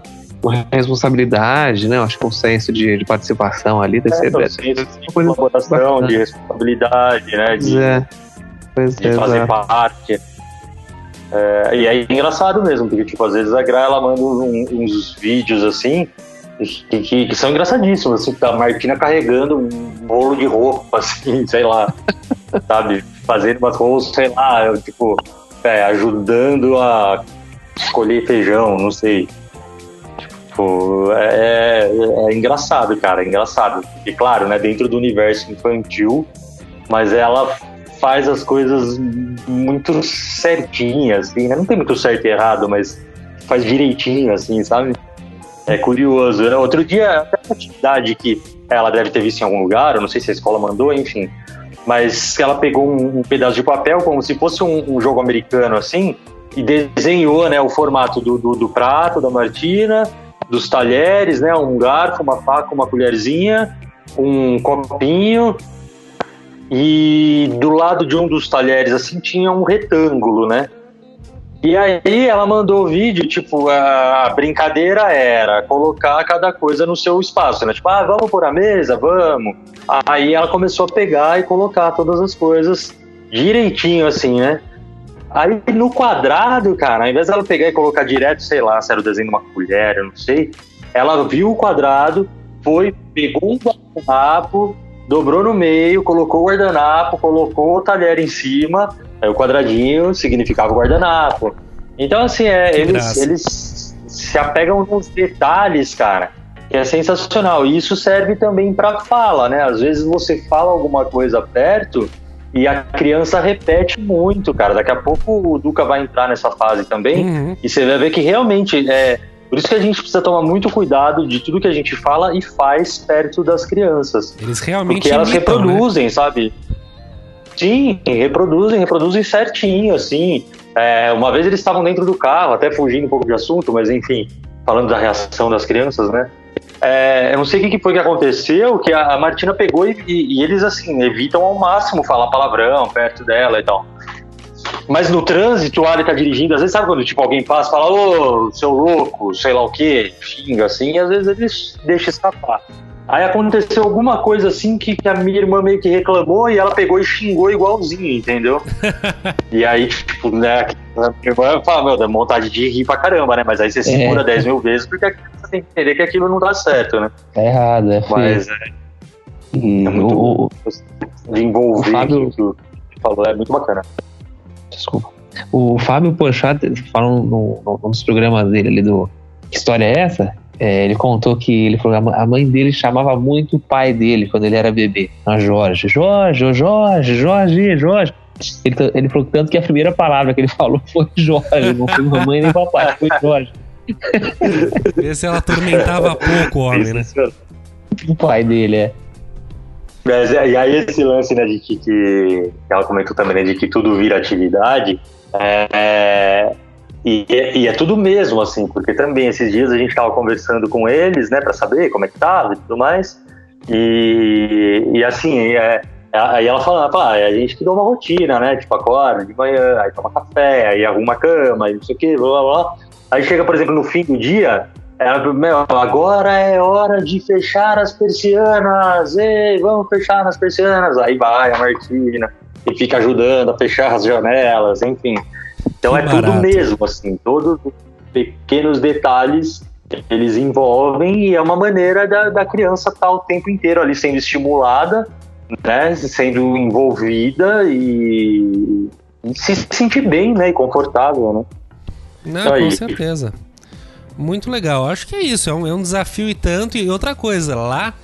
uma responsabilidade, né? Acho que um senso de, de participação ali deve ser é, deve senso de colaboração, bacana. de responsabilidade, né? Pois De, é. Pois de é, fazer exato. parte. É, e é engraçado mesmo, porque tipo, às vezes a Gra ela manda um- uns vídeos assim que, que- que são engraçadíssimos, assim, a Martina carregando um bolo de roupa, assim, sei lá, sabe? Fazendo umas coisas, sei lá, tipo, é, ajudando a escolher feijão, não sei. Tipo, é, é- é engraçado, cara, é engraçado. E claro, né, dentro do universo infantil, mas ela faz as coisas muito certinhas, assim, né? Não tem muito certo e errado, mas faz direitinho, assim, sabe? É curioso. né? Outro dia, até uma atividade que ela deve ter visto em algum lugar, eu não sei se a escola mandou, enfim, mas ela pegou um, um pedaço de papel como se fosse um, um jogo americano, assim, e desenhou, né, o formato do, do, do prato da Martina, dos talheres, né, um garfo, uma faca, uma colherzinha, um copinho, e do lado de um dos talheres, assim, tinha um retângulo, né? E aí ela mandou o vídeo, tipo, a brincadeira era colocar cada coisa no seu espaço, né? Tipo, ah, vamos pôr a mesa, vamos. Aí ela começou a pegar e colocar todas as coisas direitinho, assim, né? Aí no quadrado, cara, ao invés dela pegar e colocar direto, sei lá, se era o desenho de uma colher, eu não sei, ela viu o quadrado, foi, pegou um guardanapo, dobrou no meio, colocou o guardanapo, colocou o talher em cima, aí o quadradinho significava o guardanapo. Então, assim, é, eles, eles se apegam nos detalhes, cara, que é sensacional. E isso serve também para fala, né? Às vezes você fala alguma coisa perto e a criança repete muito, cara. Daqui a pouco o Duca vai entrar nessa fase também. Uhum. E você vai ver que realmente é. Por isso que a gente precisa tomar muito cuidado de tudo que a gente fala e faz perto das crianças. Eles realmente Porque elas imitam, né? reproduzem, sabe? Sim, reproduzem, reproduzem certinho, assim. É, uma vez eles estavam dentro do carro, até fugindo um pouco de assunto, mas enfim, falando da reação das crianças, né? É, eu não sei o que foi que aconteceu, que a, a Martina pegou e, e- e eles, assim, evitam ao máximo falar palavrão perto dela e tal. Mas no trânsito, o Ali tá dirigindo, às vezes sabe quando tipo, alguém passa e fala, ô, seu louco, sei lá o quê, xinga assim, e às vezes eles deixam escapar. Aí aconteceu alguma coisa assim que, que a minha irmã meio que reclamou e ela pegou e xingou igualzinho, entendeu? e aí, tipo, né, a minha irmã fala, meu, dá vontade de rir pra caramba, né? Mas aí você segura 10 mil vezes porque criança tem que entender que aquilo não dá certo, né? Tá errado, é. Mas é, E é muito o- o- de envolver o Fábio- que tu falou, é muito bacana. Desculpa. O Fábio Porchat falou no, no, num dos programas dele ali do Que História é essa? É, ele contou que ele falou a mãe dele chamava muito o pai dele quando ele era bebê. A Jorge. Jorge, Jorge, Jorge, Jorge. Ele, ele falou tanto que a primeira palavra que ele falou foi Jorge, não foi mamãe nem papai, foi Jorge. Vê se ela atormentava pouco o homem, né? O pai dele, é. Mas, é, e aí esse lance, né, de que, que ela comentou também, né, de que tudo vira atividade, é, e, e é tudo mesmo, assim, porque também esses dias a gente tava conversando com eles, né, para saber como é que tava e tudo mais, e, e assim, é, aí ela falando, ah, a gente criou uma rotina, né, tipo, acorda de manhã, aí toma café, aí arruma a cama, aí não sei o que, blá, blá, blá. Aí chega, por exemplo, no fim do dia, ela, meu, agora é hora de fechar as persianas. Ei, vamos fechar as persianas. Aí vai a Martina e fica ajudando a fechar as janelas, enfim. Então Que é tudo barato. mesmo, assim, todos os pequenos detalhes eles envolvem e é uma maneira da, da criança estar o tempo inteiro ali sendo estimulada, né, sendo envolvida e, e se sentir bem, né, e confortável, né. Não, Aí. com certeza. Muito legal. Acho que é isso. É um, é um desafio e tanto. E outra coisa, lá,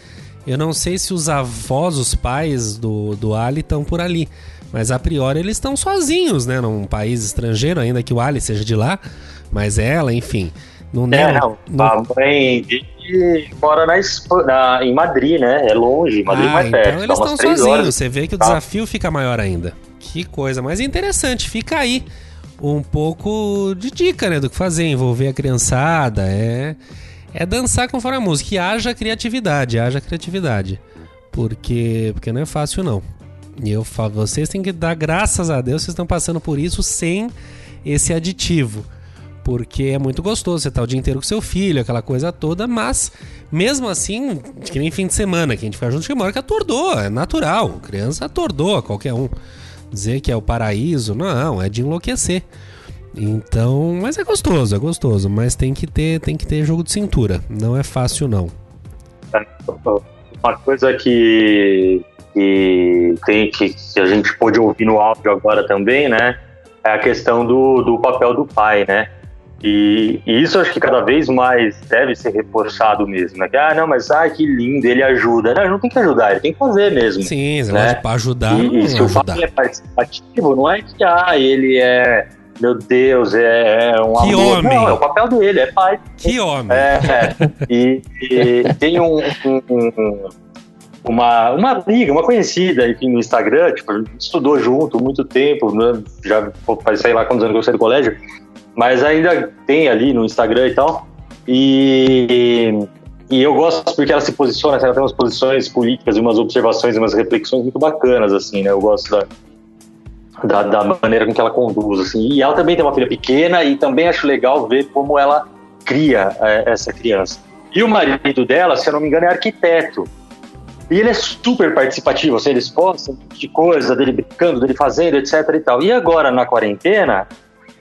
eu não sei se os avós, os pais do, do Ali estão por ali. Mas a priori eles estão sozinhos, né? Num país estrangeiro, ainda que o Ali seja de lá. Mas ela, enfim. Não, É, não, não. A mãe dele mora na, na- em Madrid, né? É longe, Madrid Ah, é perto. então eles estão sozinhos. horas. Você vê que o Tá. desafio fica maior ainda. Que coisa. Mas é interessante. Fica aí um pouco de dica, né? Do que fazer, envolver a criançada. É, é dançar conforme a música. E haja criatividade, haja criatividade. Porque, porque não é fácil, não. E eu falo, vocês têm que dar graças a Deus, vocês estão passando por isso sem esse aditivo. Porque é muito gostoso, você tá o dia inteiro com seu filho, aquela coisa toda, mas mesmo assim, que nem fim de semana, que a gente fica junto, chega uma que atordou, é natural. Criança atordoa qualquer um. Dizer que é o paraíso, não, é de enlouquecer. Então, mas é gostoso, é gostoso, mas tem que ter, tem que ter jogo de cintura. Não é fácil não. Uma coisa que, que tem que, que a gente pôde ouvir no áudio agora também, né? É a questão do, do papel do pai, né? E, e isso acho que cada vez mais deve ser reforçado mesmo, né? Que, ah, não, mas ah, que lindo, ele ajuda. Não, ele não tem que ajudar, ele tem que fazer mesmo. Sim, né? para ajudar, E, e se o pai é participativo, não é que ah, ele é, meu Deus, é, é um Que amor. homem. Não, é o papel dele, é pai. Que homem. É, é. E, e tem um, um- um- uma, uma amiga, uma conhecida, enfim, no Instagram, tipo, estudou junto muito tempo, né? já faz sei lá quantos anos que eu saí do colégio, mas ainda tem ali no Instagram e tal. E, e eu gosto porque ela se posiciona, ela tem umas posições políticas e umas observações e umas reflexões muito bacanas, assim, né? Eu gosto da, da, da maneira com que ela conduz, assim. E ela também tem uma filha pequena e também acho legal ver como ela cria eh, essa criança. E o marido dela, se eu não me engano, é arquiteto. E ele é super participativo, assim, eles postam de coisa dele brincando, dele fazendo, etc e tal. E agora, na quarentena,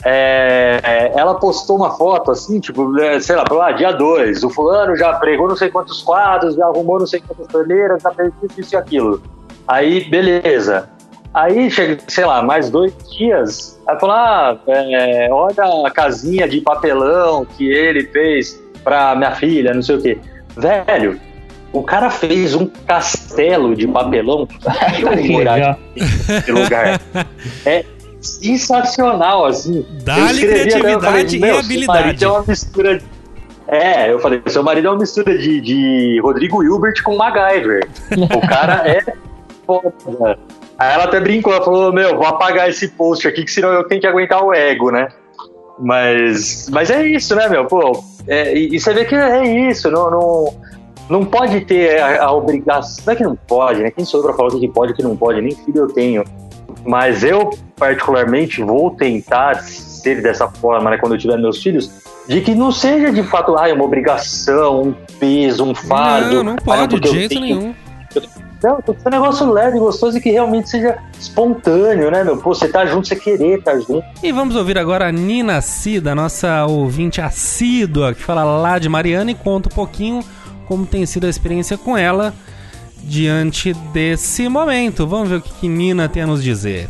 é, é, ela postou uma foto assim, tipo, é, sei lá, ah, dia 2, o fulano já pregou não sei quantos quadros, já arrumou não sei quantas torneiras, já fez isso, e aquilo. Aí, beleza. Aí, chega, sei lá, mais dois dias, ela falou, ah, é, olha a casinha de papelão que ele fez pra minha filha, não sei o quê. Velho, o cara fez um castelo de papelão. Eu Que morar nesse lugar. É sensacional, assim. Dá-lhe eu falei, criatividade e "Meu, seu habilidade." É uma mistura. de- É, eu falei, seu marido é uma mistura de, de Rodrigo Hilbert com MacGyver. O cara é foda. Aí ela até brincou, ela falou, meu, vou apagar esse post aqui, que senão eu tenho que aguentar o ego, né? Mas, mas é isso, né, meu? Pô, é, e, e você vê que é isso, não, não, não pode ter a, a obrigação. Não é que não pode, né? Quem sou eu pra falar o que pode e o que não pode? Nem filho eu tenho. Mas eu, particularmente, vou tentar ser dessa forma, né, quando eu tiver meus filhos, de que não seja de fato ah, uma obrigação, um peso, um fardo. Não, não Ah, pode, de jeito tenho- nenhum. Não, tem que ser um negócio leve, gostoso e que realmente seja espontâneo, né, meu? Pô, você tá junto, você querer tá junto. E vamos ouvir agora a Nina Cida, nossa ouvinte assídua, que fala lá de Mariana e conta um pouquinho como tem sido a experiência com ela diante desse momento. Vamos ver o que, que Nina tem a nos dizer.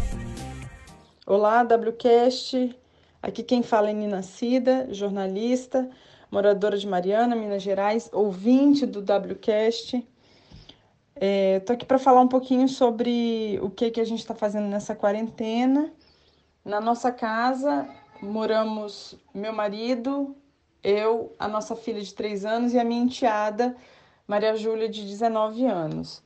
Olá, WCast. Aqui quem fala é Nina Cida, jornalista, moradora de Mariana, Minas Gerais, ouvinte do WCast. Estou aqui para falar um pouquinho sobre o que, que a gente está fazendo nessa quarentena. Na nossa casa, moramos meu marido, eu, a nossa filha de 3 anos e a minha enteada, Maria Júlia, de 19 anos.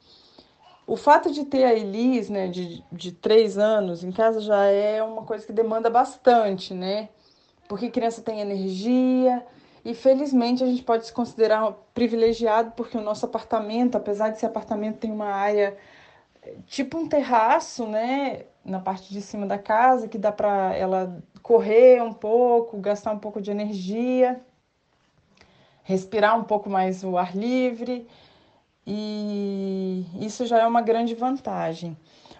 O fato de ter a Elis, né, de, de três anos em casa já é uma coisa que demanda bastante, né? Porque criança tem energia e felizmente a gente pode se considerar privilegiado porque o nosso apartamento, apesar de ser apartamento, tem uma área tipo um terraço, né, na parte de cima da casa que dá para ela correr um pouco, gastar um pouco de energia, respirar um pouco mais o ar livre e isso já é uma grande vantagem.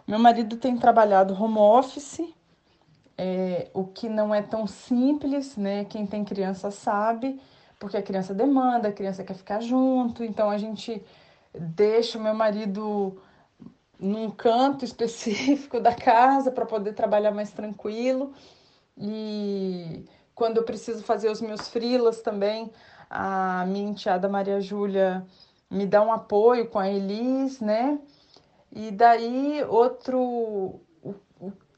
Meu marido tem trabalhado home office, é, o que não é tão simples, né? Quem tem criança sabe, porque a criança demanda, a criança quer ficar junto, então a gente deixa o meu marido num canto específico da casa para poder trabalhar mais tranquilo. E quando eu preciso fazer os meus frilas também, a minha enteada Maria Júlia me dá um apoio com a Elis, né? E daí outro.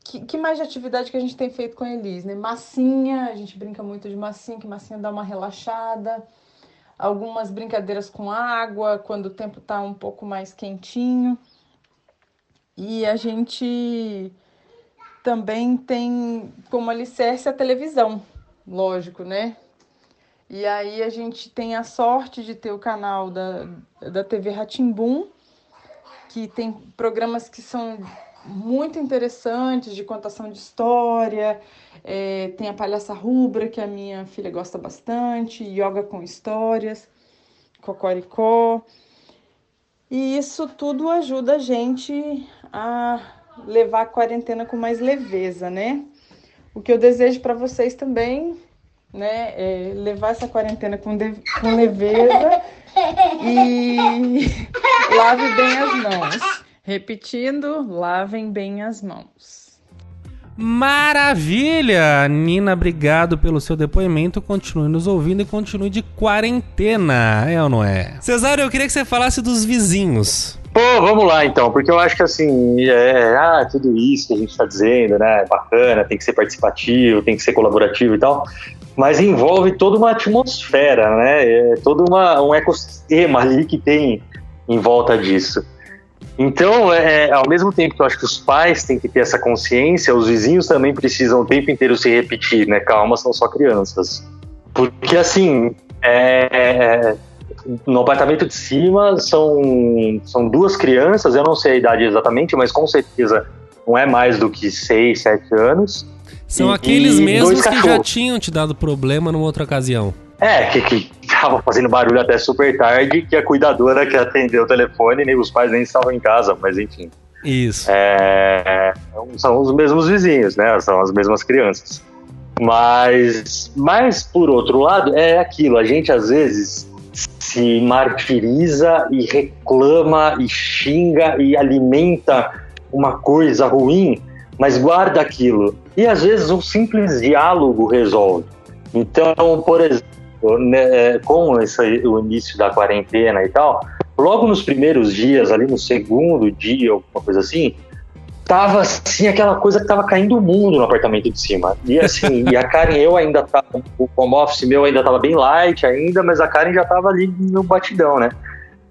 Que, que mais de atividade que a gente tem feito com a Elis, né? Massinha, a gente brinca muito de massinha, que massinha dá uma relaxada. Algumas brincadeiras com água, quando o tempo tá um pouco mais quentinho. E a gente também tem como alicerce a televisão, lógico, né? E aí a gente tem a sorte de ter o canal da, da TV Ratimbum, que tem programas que são muito interessantes de contação de história. É, tem a Palhaça Rubra, que a minha filha gosta bastante, Yoga com Histórias, Cocoricó. E isso tudo ajuda a gente a levar a quarentena com mais leveza, né? O que eu desejo para vocês também, né, é levar essa quarentena com, de... com leveza e lave bem as mãos. Repetindo, lavem bem as mãos. Maravilha! Nina, obrigado pelo seu depoimento. Continue nos ouvindo e continue de quarentena, é ou não é? Cesário, eu queria que você falasse dos vizinhos. Pô, vamos lá então, porque eu acho que assim, é, ah, tudo isso que a gente está dizendo, né, é bacana, tem que ser participativo, tem que ser colaborativo e tal, mas envolve toda uma atmosfera, né, é todo uma, um ecossistema ali que tem em volta disso. Então, é, ao mesmo tempo que eu acho que os pais têm que ter essa consciência, os vizinhos também precisam o tempo inteiro se repetir, né? Calma, são só crianças. Porque, assim, é, no apartamento de cima são, são duas crianças, eu não sei a idade exatamente, mas com certeza não é mais do que seis, sete anos. São E- aqueles e mesmos que já tinham te dado problema numa outra ocasião. É, que, que tava fazendo barulho até super tarde, que a cuidadora que atendeu o telefone, nem os pais nem estavam em casa, mas enfim. Isso. É, são os mesmos vizinhos, né? São as mesmas crianças. Mas, mas por outro lado, é aquilo. A gente às vezes se martiriza e reclama e xinga e alimenta uma coisa ruim, mas guarda aquilo. E às vezes um simples diálogo resolve. Então, por exemplo, né, com esse, o início da quarentena e tal, logo nos primeiros dias, ali no segundo dia, alguma coisa assim, tava assim aquela coisa que tava caindo o mundo no apartamento de cima. E assim, e a Karen, eu ainda tava, o home office meu ainda tava bem light ainda, mas a Karen já tava ali no batidão, né?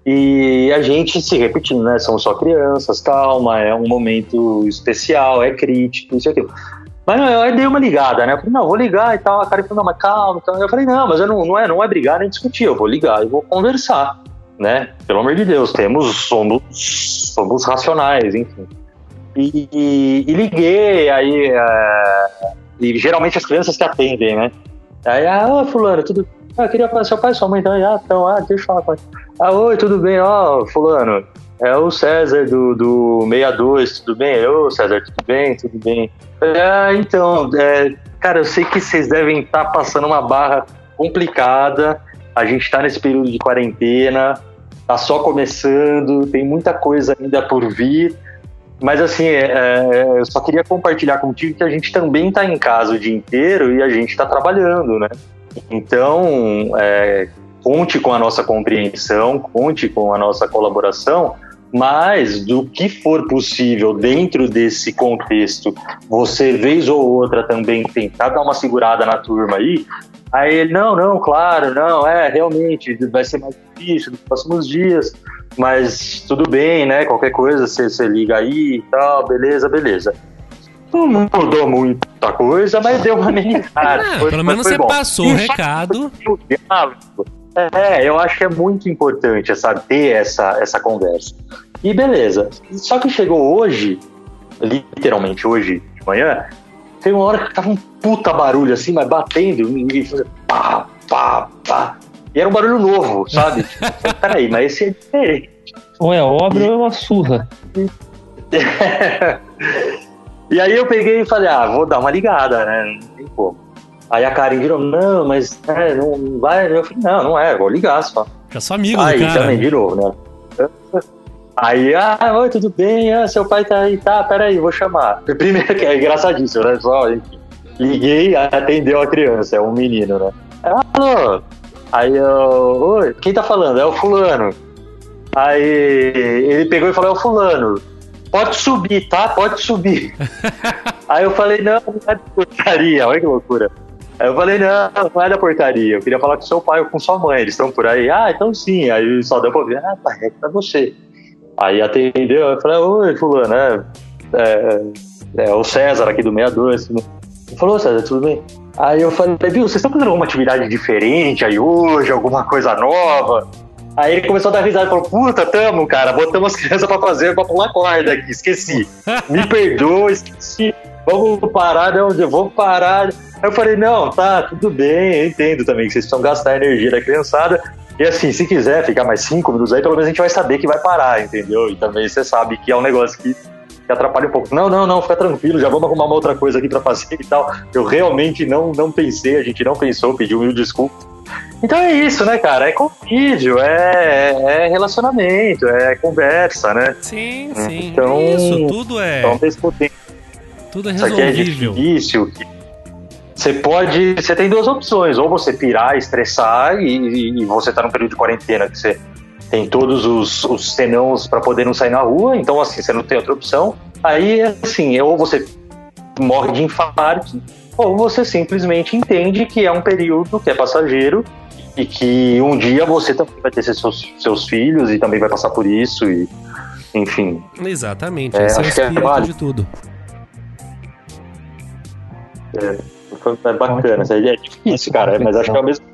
E a gente se repetindo, né? São só crianças, calma, é um momento especial, é crítico, isso e aquilo. Mas eu dei uma ligada, né? Eu falei, não, vou ligar e tal. A Karen falou, não, mas calma. Então, eu falei, não, mas eu não, não, é, não é brigar nem discutir, eu vou ligar e vou conversar, né? Pelo amor de Deus, temos, somos, somos racionais, enfim. E, e- e liguei, aí. é, e geralmente as crianças que atendem, né? Aí, ah, fulano, tudo. Ah, eu queria falar seu pai e sua mãe, então, ah, então, ah, deixa eu falar com. Ah, oi, tudo bem, ó, fulano. É o César do, do 62, tudo bem? Ô, César, tudo bem? Tudo bem. Ah, então, é, cara, eu sei que vocês devem estar passando uma barra complicada. A gente está nesse período de quarentena, tá só começando, tem muita coisa ainda por vir. Mas assim, é, é, eu só queria compartilhar contigo que a gente também está em casa o dia inteiro e a gente está trabalhando, né? Então, é, conte com a nossa compreensão, conte com a nossa colaboração, mas do que for possível dentro desse contexto, você vez ou outra também tentar dar uma segurada na turma aí, aí ele, não, não, claro, não, é, realmente, vai ser mais difícil nos próximos dias, mas tudo bem, né, qualquer coisa, você, você liga aí e tal, beleza, beleza. Não mudou muita coisa, mas deu uma amenizada. Ah, pelo menos você bom. passou o recado. É, eu acho que é muito importante, sabe, ter essa, essa conversa. E beleza. Só que chegou hoje, literalmente hoje de manhã, tem uma hora que tava um puta barulho assim, mas batendo, e pá, pá, pá. E era um barulho novo, sabe? Tipo, Peraí, mas esse é diferente. Ou é obra ou é uma surra. e aí eu peguei e falei, ah, vou dar uma ligada, né? Não tem como. Aí a Karen virou, não, mas é, não vai. Eu falei, não, não é, vou ligar só. Já sou amigo Aí cara. também, de novo, né? Aí, ah, oi, tudo bem? Ah, seu pai tá aí, tá, peraí, vou chamar. Primeiro que é engraçadíssimo, né? Só, enfim. Liguei, atendeu a criança, é um menino, né? Alô? Aí eu, oi, quem tá falando? É o fulano. Aí ele pegou e falou, é o fulano. Pode subir, tá? Pode subir. Aí eu falei, não, não é da portaria, olha que loucura. Aí eu falei, não, não é da portaria, eu queria falar com seu pai ou com sua mãe, eles estão por aí. Ah, então sim. Aí só deu pra ouvir, ah, tá, é pra você. Aí atendeu, eu falei, oi, fulano, é, é, é o César aqui do 62. Ele falou, César, tudo bem? Aí eu falei, viu, vocês estão fazendo alguma atividade diferente aí hoje, alguma coisa nova? Aí ele começou a dar risada e falou, puta, tamo, cara, botamos as crianças pra fazer, pra pular corda aqui, esqueci. Me perdoa, esqueci. Vamos parar, não, vamos parar. Aí eu falei, não, tá, tudo bem, eu entendo também que vocês precisam gastar a energia da criançada. E assim, se quiser ficar mais cinco minutos aí, pelo menos a gente vai saber que vai parar, entendeu? E também você sabe que é um negócio que, que atrapalha um pouco. Não, não, não, fica tranquilo, já vamos arrumar uma outra coisa aqui pra fazer e tal. Eu realmente não, não pensei, a gente não pensou, pediu mil desculpas. Então é isso, né, cara? É convívio, é, é relacionamento, é conversa, né? Sim, sim. Então, Isso, tudo é. Então, mesmo tempo Tudo é isso aqui é resolvível. difícil. Você pode. Você tem duas opções. Ou você pirar, estressar, e, e você tá num período de quarentena que você tem todos os, os senãos para poder não sair na rua, então assim, você não tem outra opção. Aí, assim, ou você morre de infarto, ou você simplesmente entende que é um período que é passageiro e que um dia você também vai ter seus, seus filhos e também vai passar por isso, e enfim. Exatamente, É, esse é o acho que é válido. de tudo. Foi é bacana, é difícil, cara, mas acho que é o mesmo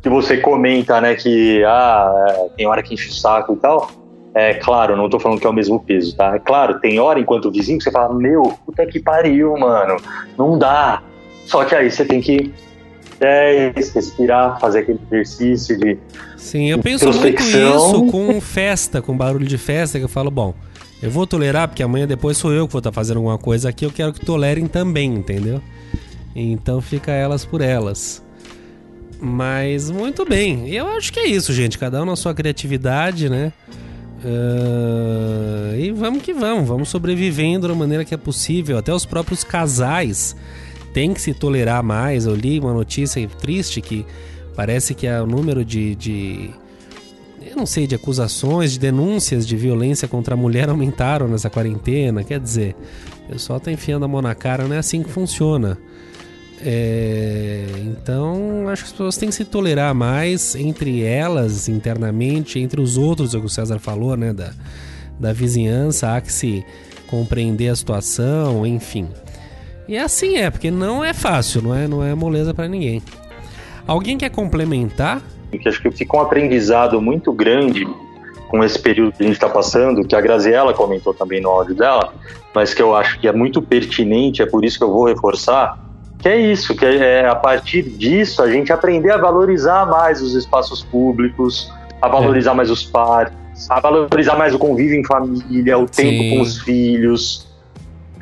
que você comenta, né, que ah, é, tem hora que enche o saco e tal. É claro, não tô falando que é o mesmo peso, tá? É claro, tem hora enquanto vizinho que você fala, meu, puta que pariu, mano, não dá. Só que aí você tem que é, respirar, fazer aquele exercício de. Sim, eu penso muito isso com festa, com barulho de festa, que eu falo, bom, eu vou tolerar, porque amanhã depois sou eu que vou estar fazendo alguma coisa aqui, eu quero que tolerem também, entendeu? Então fica elas por elas. Mas muito bem, eu acho que é isso, gente. Cada um na sua criatividade, né? Ah, e vamos que vamos, vamos sobrevivendo da maneira que é possível. Até os próprios casais têm que se tolerar mais. Eu li uma notícia triste que parece que é o número de, de eu não sei, de acusações, de denúncias de violência contra a mulher aumentaram nessa quarentena. Quer dizer, o pessoal tá enfiando a mão na cara, não é assim que funciona. É, então, acho que as pessoas têm que se tolerar mais entre elas, internamente, entre os outros, é o que o César falou, né? Da, da vizinhança, há que se compreender a situação, enfim. E assim é, porque não é fácil, não é, não é moleza para ninguém. Alguém quer complementar? acho que fica um aprendizado muito grande com esse período que a gente está passando, que a Graziella comentou também no áudio dela, mas que eu acho que é muito pertinente, é por isso que eu vou reforçar, que é isso, que é a partir disso a gente aprender a valorizar mais os espaços públicos, a valorizar mais os parques, a valorizar mais o convívio em família, o Sim. tempo com os filhos,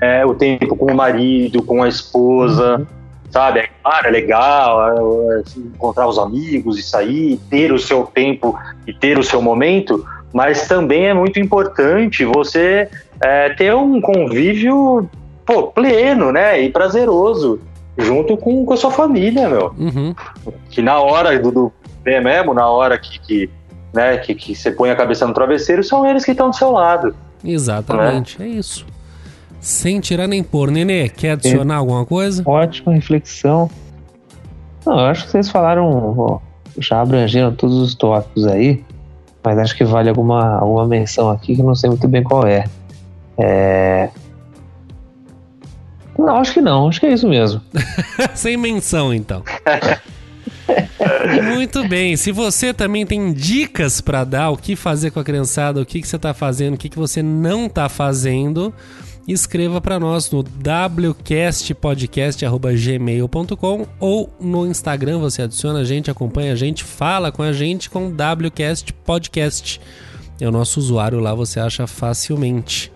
é, o tempo com o marido, com a esposa, sabe? É claro, é legal é, é, encontrar os amigos e sair, ter o seu tempo e ter o seu momento, mas também é muito importante você é, ter um convívio pô, pleno, né? E prazeroso, junto com, com a sua família, meu. Uhum. Que na hora do, do bem mesmo, na hora que, que, né, que, que você põe a cabeça no travesseiro, são eles que estão do seu lado. Exatamente, é isso. Sem tirar nem pôr. Nenê, quer adicionar alguma coisa? Ótima reflexão. Não, eu acho que vocês falaram, ó, já abrangeram todos os tópicos aí, mas acho que vale alguma, alguma menção aqui que eu não sei muito bem qual é. É. Não, acho que não, acho que é isso mesmo. Sem menção, então. Muito bem. Se você também tem dicas pra dar, o que fazer com a criançada, o que, que você tá fazendo, o que, que você não tá fazendo, escreva pra nós no wcastpodcast.gmail.com ou no Instagram você adiciona a gente, acompanha a gente, fala com a gente com WCast Podcast. É o nosso usuário lá, você acha facilmente.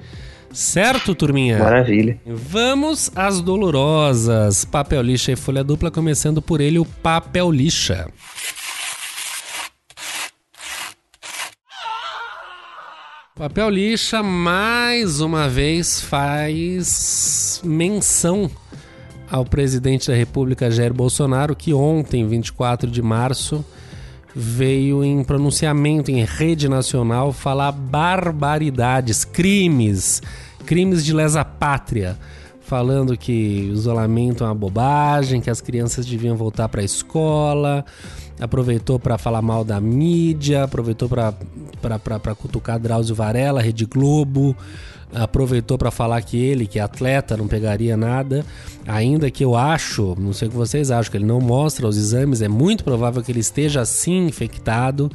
Certo, turminha? Maravilha. Vamos às dolorosas. Papel lixa e folha dupla, começando por ele, o papel lixa. Papel lixa mais uma vez faz menção ao presidente da República Jair Bolsonaro que ontem, 24 de março, veio em pronunciamento em rede nacional falar barbaridades, crimes, crimes de lesa pátria, falando que o isolamento é uma bobagem, que as crianças deviam voltar para a escola, aproveitou para falar mal da mídia, aproveitou para cutucar Drauzio Varela, Rede Globo, aproveitou para falar que ele, que é atleta, não pegaria nada. Ainda que eu acho, não sei o que vocês acham, que ele não mostra os exames, é muito provável que ele esteja sim infectado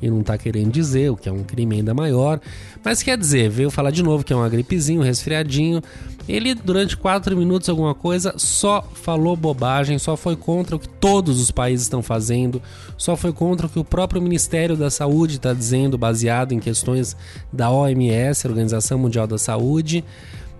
e não tá querendo dizer, o que é um crime ainda maior. Mas quer dizer, veio falar de novo que é uma gripezinho, um resfriadinho. Ele, durante quatro minutos, alguma coisa, só falou bobagem, só foi contra o que todos os países estão fazendo, só foi contra o que o próprio Ministério da Saúde está dizendo, baseado em questões da OMS, Organização Mundial da Saúde.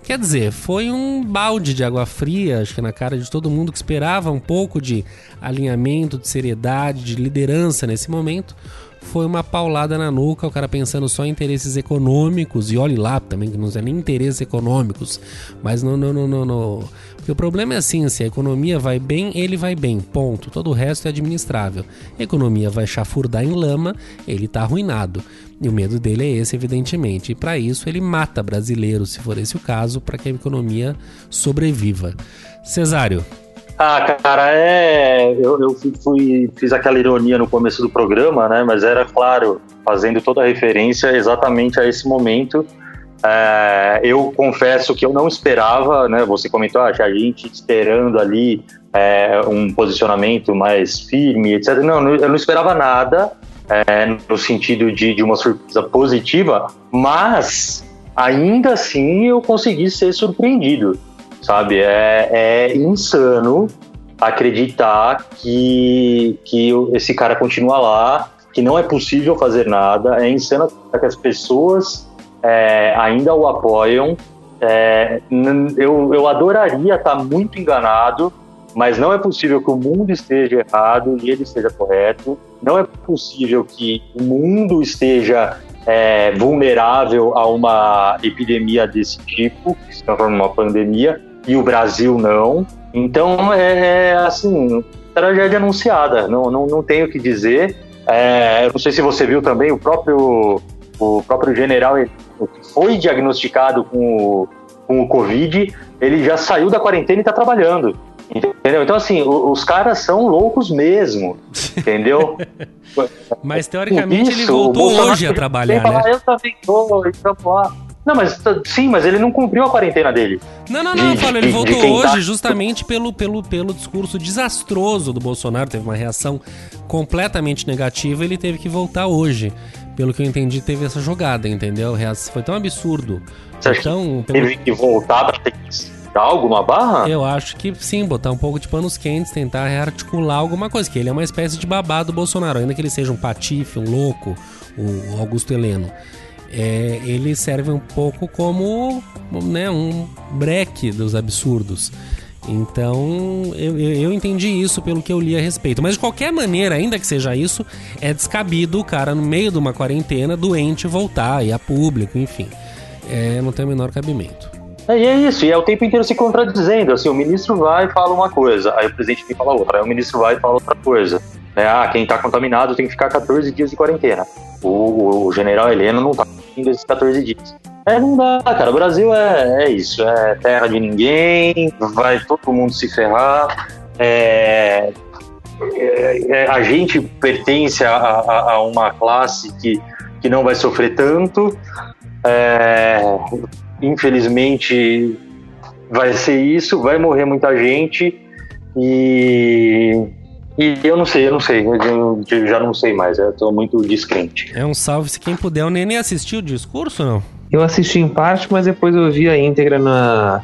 Quer dizer, foi um balde de água fria, acho que na cara de todo mundo que esperava um pouco de alinhamento, de seriedade, de liderança nesse momento foi uma paulada na nuca, o cara pensando só em interesses econômicos, e olhe lá também, que não é nem interesses econômicos, mas não, não, não, não, não. Porque o problema é assim, se a economia vai bem, ele vai bem, ponto. Todo o resto é administrável. A economia vai chafurdar em lama, ele tá arruinado. E o medo dele é esse, evidentemente. E para isso ele mata brasileiros, se for esse o caso, para que a economia sobreviva. Cesário, ah, cara, é. Eu, eu fui, fiz aquela ironia no começo do programa, né? Mas era claro, fazendo toda a referência exatamente a esse momento. É, eu confesso que eu não esperava, né? Você comentou, ah, a gente esperando ali é, um posicionamento mais firme, etc. Não, eu não esperava nada é, no sentido de, de uma surpresa positiva, mas ainda assim eu consegui ser surpreendido sabe? É, é insano acreditar que, que esse cara continua lá, que não é possível fazer nada. É insano que as pessoas é, ainda o apoiam. É, eu, eu adoraria estar muito enganado, mas não é possível que o mundo esteja errado e ele esteja correto. Não é possível que o mundo esteja é, vulnerável a uma epidemia desse tipo, que se transforma numa pandemia, e o Brasil não. Então é, é assim, tragédia anunciada, não, não, não tenho o que dizer. É, não sei se você viu também o próprio, o próprio general que foi diagnosticado com o, com o Covid, ele já saiu da quarentena e está trabalhando. Entendeu? Então, assim, os, os caras são loucos mesmo, entendeu? Mas, teoricamente, Isso, ele voltou hoje a trabalhar, né? Falar, eu também tô, então. Não, mas sim, mas ele não cumpriu a quarentena dele. Não, não, não, Paulo, ele voltou hoje tá... justamente pelo, pelo, pelo discurso desastroso do Bolsonaro, teve uma reação completamente negativa, ele teve que voltar hoje. Pelo que eu entendi, teve essa jogada, entendeu? Foi tão absurdo. Você então, pelo... teve que voltar pra ter que dar alguma barra? Eu acho que sim, botar um pouco de panos quentes, tentar rearticular alguma coisa, que ele é uma espécie de babá do Bolsonaro, ainda que ele seja um patife, um louco, o Augusto Heleno é, ele serve um pouco como né, um breque dos absurdos. Então, eu, eu, entendi isso pelo que eu li a respeito. Mas de qualquer maneira, ainda que seja isso, é descabido o cara no meio de uma quarentena, doente, voltar e a público, enfim. É, não tem o menor cabimento. E é isso, e é o tempo inteiro se contradizendo. Assim, o ministro vai e fala uma coisa, aí o presidente vem fala outra, aí o ministro vai e fala outra coisa. É, ah, quem está contaminado tem que ficar 14 dias de quarentena. O, o general Heleno não está cumprindo esses 14 dias. É, não dá, cara. O Brasil é, é isso, é terra de ninguém, vai todo mundo se ferrar. É, é, é a gente pertence a, a, a, uma classe que, que não vai sofrer tanto. É, infelizmente, vai ser isso, vai morrer muita gente e e eu não sei, eu não sei, eu, eu já não sei mais, eu tô muito descrente. É um salve se quem puder. O Nenê assistiu o discurso não? Eu assisti em parte, mas depois eu vi a íntegra na,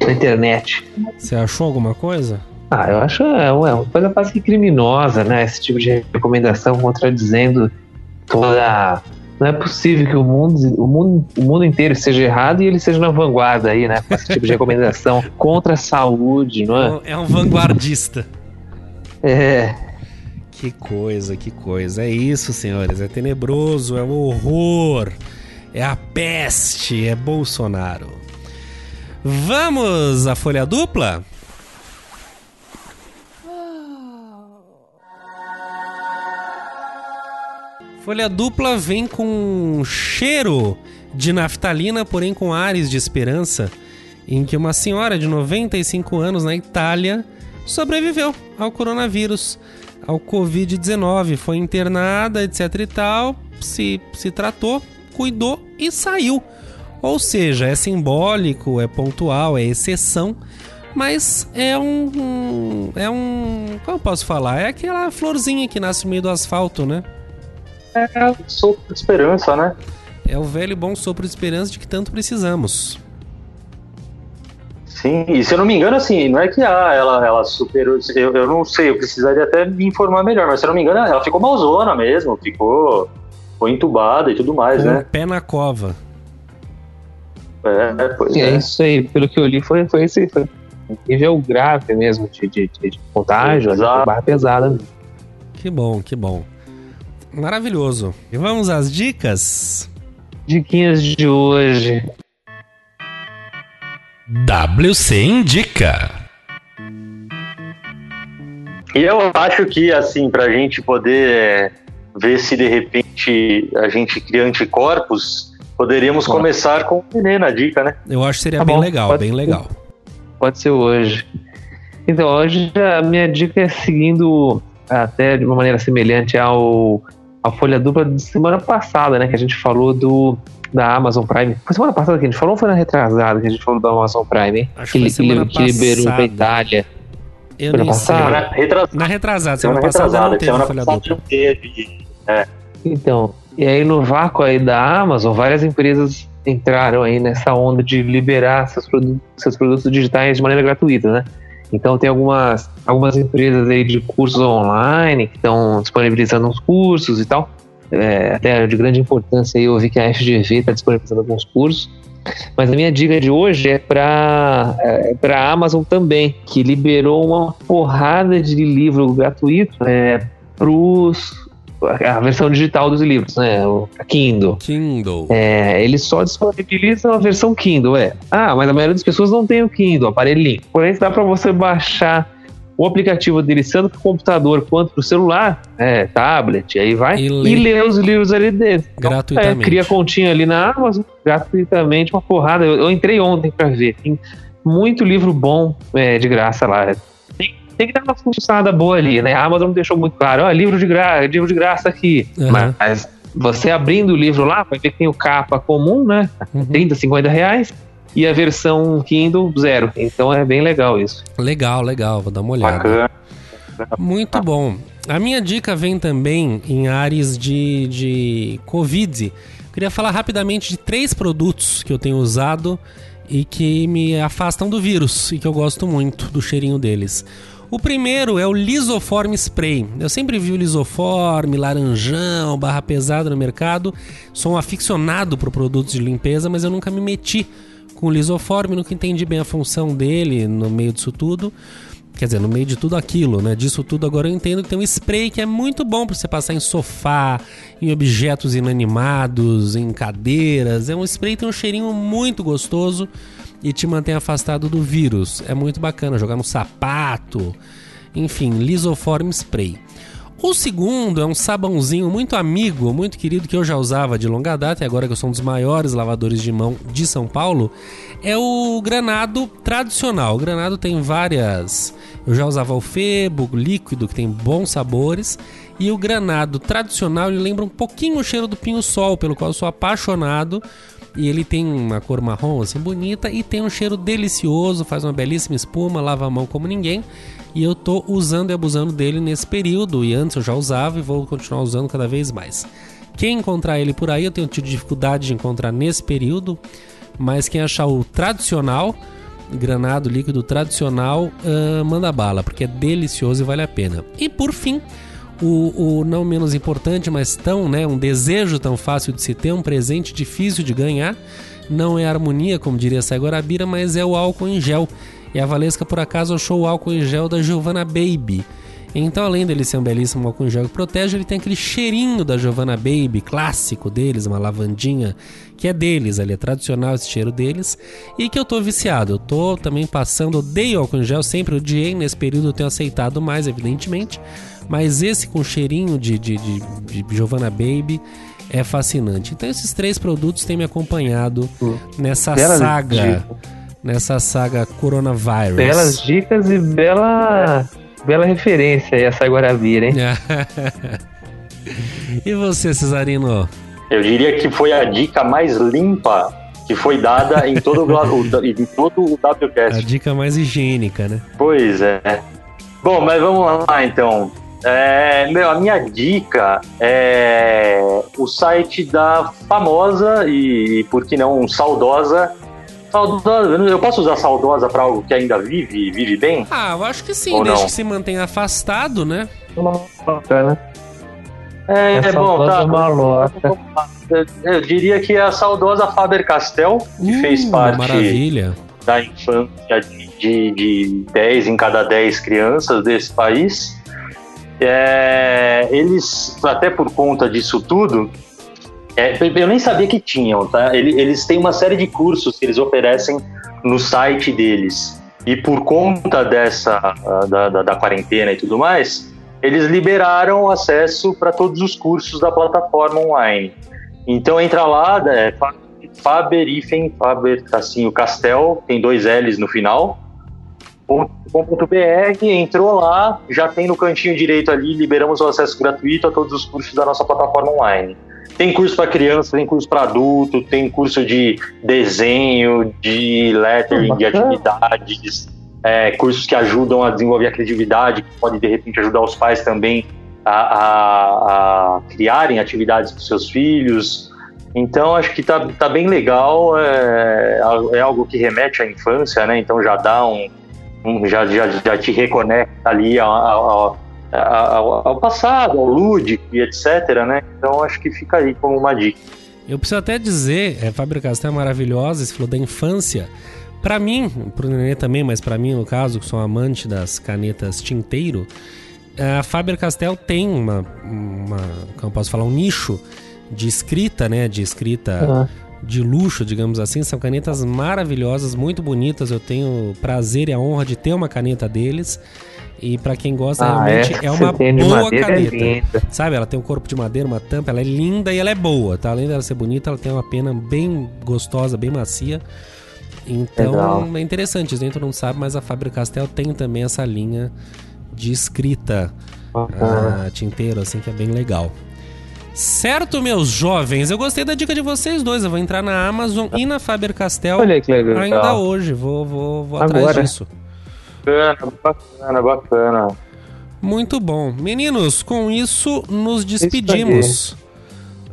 na internet. Você achou alguma coisa? Ah, eu acho é, uma coisa quase que criminosa, né? Esse tipo de recomendação contradizendo toda. Não é possível que o mundo, o mundo, o mundo inteiro esteja errado e ele seja na vanguarda aí, né? Com esse tipo de recomendação contra a saúde, não é? É um vanguardista. É. Que coisa, que coisa. É isso, senhores. É tenebroso, é o horror, é a peste, é Bolsonaro. Vamos à folha dupla? Folha dupla vem com cheiro de naftalina, porém com ares de esperança, em que uma senhora de 95 anos na Itália sobreviveu ao coronavírus, ao Covid-19. Foi internada, etc e tal, se, se tratou, cuidou e saiu. Ou seja, é simbólico, é pontual, é exceção, mas é um, um- é um, como eu posso falar? É aquela florzinha que nasce no meio do asfalto, né? É um sopro de esperança, né? É o velho bom sopro de esperança de que tanto precisamos. Sim, e se eu não me engano, assim, não é que ah, ela, ela superou. Eu, eu não sei, eu precisaria até me informar melhor, mas se eu não me engano, ela ficou malzona mesmo, ficou, ficou entubada e tudo mais, Com o né? pé na cova. É, pois E é é. isso aí, pelo que eu li, foi, foi esse foi nível grave mesmo de, de, de, de contágio, né? Foi barra pesada. Que bom, que bom. Maravilhoso. E vamos às dicas? Diquinhas de hoje. WC Indica. E eu acho que, assim, pra gente poder ver se de repente a gente cria anticorpos, poderíamos Bom. começar com o Nenê na dica, né? Eu acho que seria Tá bem bom, legal, pode bem ser. legal. Pode ser hoje. Então, hoje a minha dica é seguindo até de uma maneira semelhante ao a folha dupla de semana passada, né? Que a gente falou do da Amazon Prime. Foi semana passada que a gente falou ou foi na retrasada que a gente falou da Amazon Prime, hein? Acho que, que foi li- semana que liberou pra passada. Itália. Eu Semana passada? Retrasada. Na retrasada, Semana semana passada não retrasada. teve Semana passada não teve. Então, e aí no vácuo aí da Amazon, várias empresas entraram aí nessa onda de liberar seus, produ- seus produtos digitais de maneira gratuita, né? Então tem algumas, algumas empresas aí de cursos online que estão disponibilizando uns cursos e tal. É, até de grande importância eu vi que a FGV está disponibilizando alguns cursos. Mas a minha dica de hoje é para é, a Amazon também, que liberou uma porrada de livro gratuito é, para a versão digital dos livros, né? O Kindle. Kindle. É, eles só disponibilizam a versão Kindle, é. Ah, mas a maioria das pessoas não tem o Kindle, aparelhinho. Porém, dá para você baixar o aplicativo dele tanto para o computador quanto para o celular, é, tablet, aí vai, E e, lê. os livros ali dentro. Então, Gratuitamente. É, cria continha ali na Amazon, gratuitamente, uma porrada. Eu, eu entrei ontem para ver. Tem muito livro bom é, de graça lá. Tem, tem que dar uma funcionada boa ali, né? A Amazon deixou muito claro, ó, livro de, gra livro de graça aqui. Aham. Mas você abrindo o livro lá, vai ver que tem o capa comum, né? Uhum. 30, 50 reais. E a versão Kindle, zero. Então é bem legal isso. Legal, legal, vou dar uma olhada. Bacana. Muito bom. A minha dica vem também em áreas de, de Covid. Queria falar rapidamente de três produtos que eu tenho usado e que me afastam do vírus e que eu gosto muito do cheirinho deles. O primeiro é o Lisoform Spray. Eu sempre vi o Lisoform, laranjão, barra pesada no mercado. Sou um aficionado por produtos de limpeza, mas eu nunca me meti com o Lisoform, nunca entendi bem a função dele no meio disso tudo. Quer dizer, no meio de tudo aquilo, né? Disso tudo agora eu entendo que tem um spray que é muito bom para você passar em sofá, em objetos inanimados, em cadeiras. É um spray que tem um cheirinho muito gostoso e te mantém afastado do vírus. É muito bacana jogar no sapato. Enfim, Lisoform Spray. O segundo é um sabãozinho muito amigo, muito querido que eu já usava de longa data e agora que eu sou um dos maiores lavadores de mão de São Paulo, é o granado tradicional. O granado tem várias. Eu já usava o febo, líquido, que tem bons sabores. E o granado tradicional ele lembra um pouquinho o cheiro do pinho-sol, pelo qual eu sou apaixonado. E ele tem uma cor marrom assim bonita e tem um cheiro delicioso, faz uma belíssima espuma, lava a mão como ninguém. E eu tô usando e abusando dele nesse período. E antes eu já usava e vou continuar usando cada vez mais. Quem encontrar ele por aí, eu tenho tido dificuldade de encontrar nesse período. Mas quem achar o tradicional, granado líquido tradicional, ah, manda bala, porque é delicioso e vale a pena. E por fim, o, o não menos importante, mas tão, né, um desejo tão fácil de se ter, um presente difícil de ganhar, não é harmonia, como diria Sai Guarabira, mas é o álcool em gel. E a Valesca, por acaso, achou o álcool em gel da Giovanna Baby. Então, além dele ser um belíssimo álcool em gel que protege, ele tem aquele cheirinho da Giovanna Baby, clássico deles, uma lavandinha que é deles, ali é tradicional esse cheiro deles, e que eu tô viciado. Eu tô também passando, odeio álcool em gel, sempre odiei, nesse período eu tenho aceitado mais, evidentemente, mas esse com cheirinho de, de, de, de Giovanna Baby é fascinante. Então, esses três produtos têm me acompanhado nessa Belas saga, dicas. Nessa saga coronavirus. Belas dicas e bela, bela referência aí essa Guarabira, hein? e você, Cesarino? Eu diria que foi a dica mais limpa que foi dada em todo o, o- em todo o A WCast. dica mais higiênica, né? Pois é. Bom, mas vamos lá então. É, meu, a minha dica é o site da famosa e, por que não, saudosa. Saudosa, eu posso usar saudosa para algo que ainda vive, vive bem? Ah, eu acho que sim, Ou desde não? que se mantenha afastado, né? Bacana. É, É bom, tá. malota. Eu, eu diria que é a saudosa Faber Castell, que Uh, fez parte Maravilha. da infância de, de, de 10 em cada 10 crianças desse país. É, eles, até por conta disso tudo, é, eu nem sabia que tinham, tá? Ele- Eles têm uma série de cursos que eles oferecem no site deles. E por conta dessa, ah, da, da, da quarentena e tudo mais, eles liberaram acesso para todos os cursos da plataforma online. Então entra lá, é, Fa- Faber Castel, tem dois L's no final. .com.br, entrou lá, já tem no cantinho direito ali, liberamos o acesso gratuito a todos os cursos da nossa plataforma online. Tem curso para criança, tem curso para adulto, tem curso de desenho, de lettering, de Bacana. atividades, é, cursos que ajudam a desenvolver a criatividade, que pode de repente ajudar os pais também a, a- a criarem atividades para seus filhos. Então acho que tá, tá bem legal, é, é algo que remete à infância, né? Então já dá um, um- já, já, já te reconecta ali ao, ao, ao- ao passado, ao lúdico e etc, né? Então acho que fica aí como uma dica. Eu preciso até dizer, é, Faber Castell é maravilhosa, você falou da infância. Pra mim, pro Nenê também, mas pra mim, no caso, que sou amante das canetas tinteiro, a Faber Castell tem uma, uma como posso falar, um nicho de escrita, né? De escrita Ah, de luxo, digamos assim. São canetas maravilhosas, muito bonitas. Eu tenho o prazer e a honra de ter uma caneta deles. E pra quem gosta, ah, realmente é que uma boa é caneta. linda. Sabe, ela tem um corpo de madeira, uma tampa, ela é linda e ela é boa, tá? Além dela ser bonita, ela tem uma pena bem gostosa, bem macia. Então Legal. é interessante, isso dentro não sabe, mas a Faber Castell tem também essa linha de escrita ah, tinteiro, assim, que é bem legal. Certo, meus jovens, eu gostei da dica de vocês dois. Eu vou entrar na Amazon e na Faber Castell Olha que legal. ainda hoje. Vou, vou, vou atrás Agora. disso. Bacana, bacana, bacana. Muito bom. Meninos, com isso nos despedimos.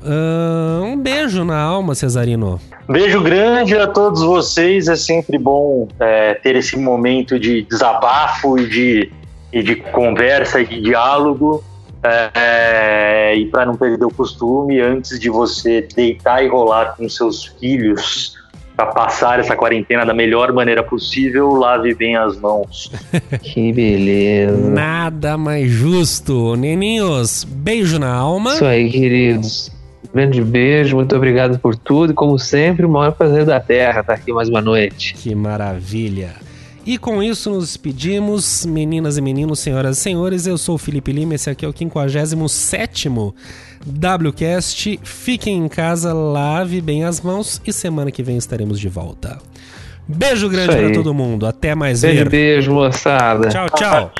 Ah, um beijo na alma, Cesarino. Beijo grande a todos vocês. É sempre bom é, ter esse momento de desabafo e de, e de conversa e de diálogo. É, é, e para não perder o costume, antes de você deitar e rolar com seus filhos para passar essa quarentena da melhor maneira possível, lave bem as mãos. Que beleza. Nada mais justo. Neninhos, beijo na alma. Isso aí, queridos. Grande beijo, muito obrigado por tudo. E como sempre, o maior prazer da Terra estar aqui mais uma noite. Que maravilha. E com isso nos despedimos, meninas e meninos, senhoras e senhores. Eu sou o Felipe Lima, esse aqui é o 57 WCast. Fiquem em casa, lave bem as mãos e semana que vem estaremos de volta. Beijo grande para todo mundo. Até mais Beijo, ver. beijo, moçada. Tchau, tchau.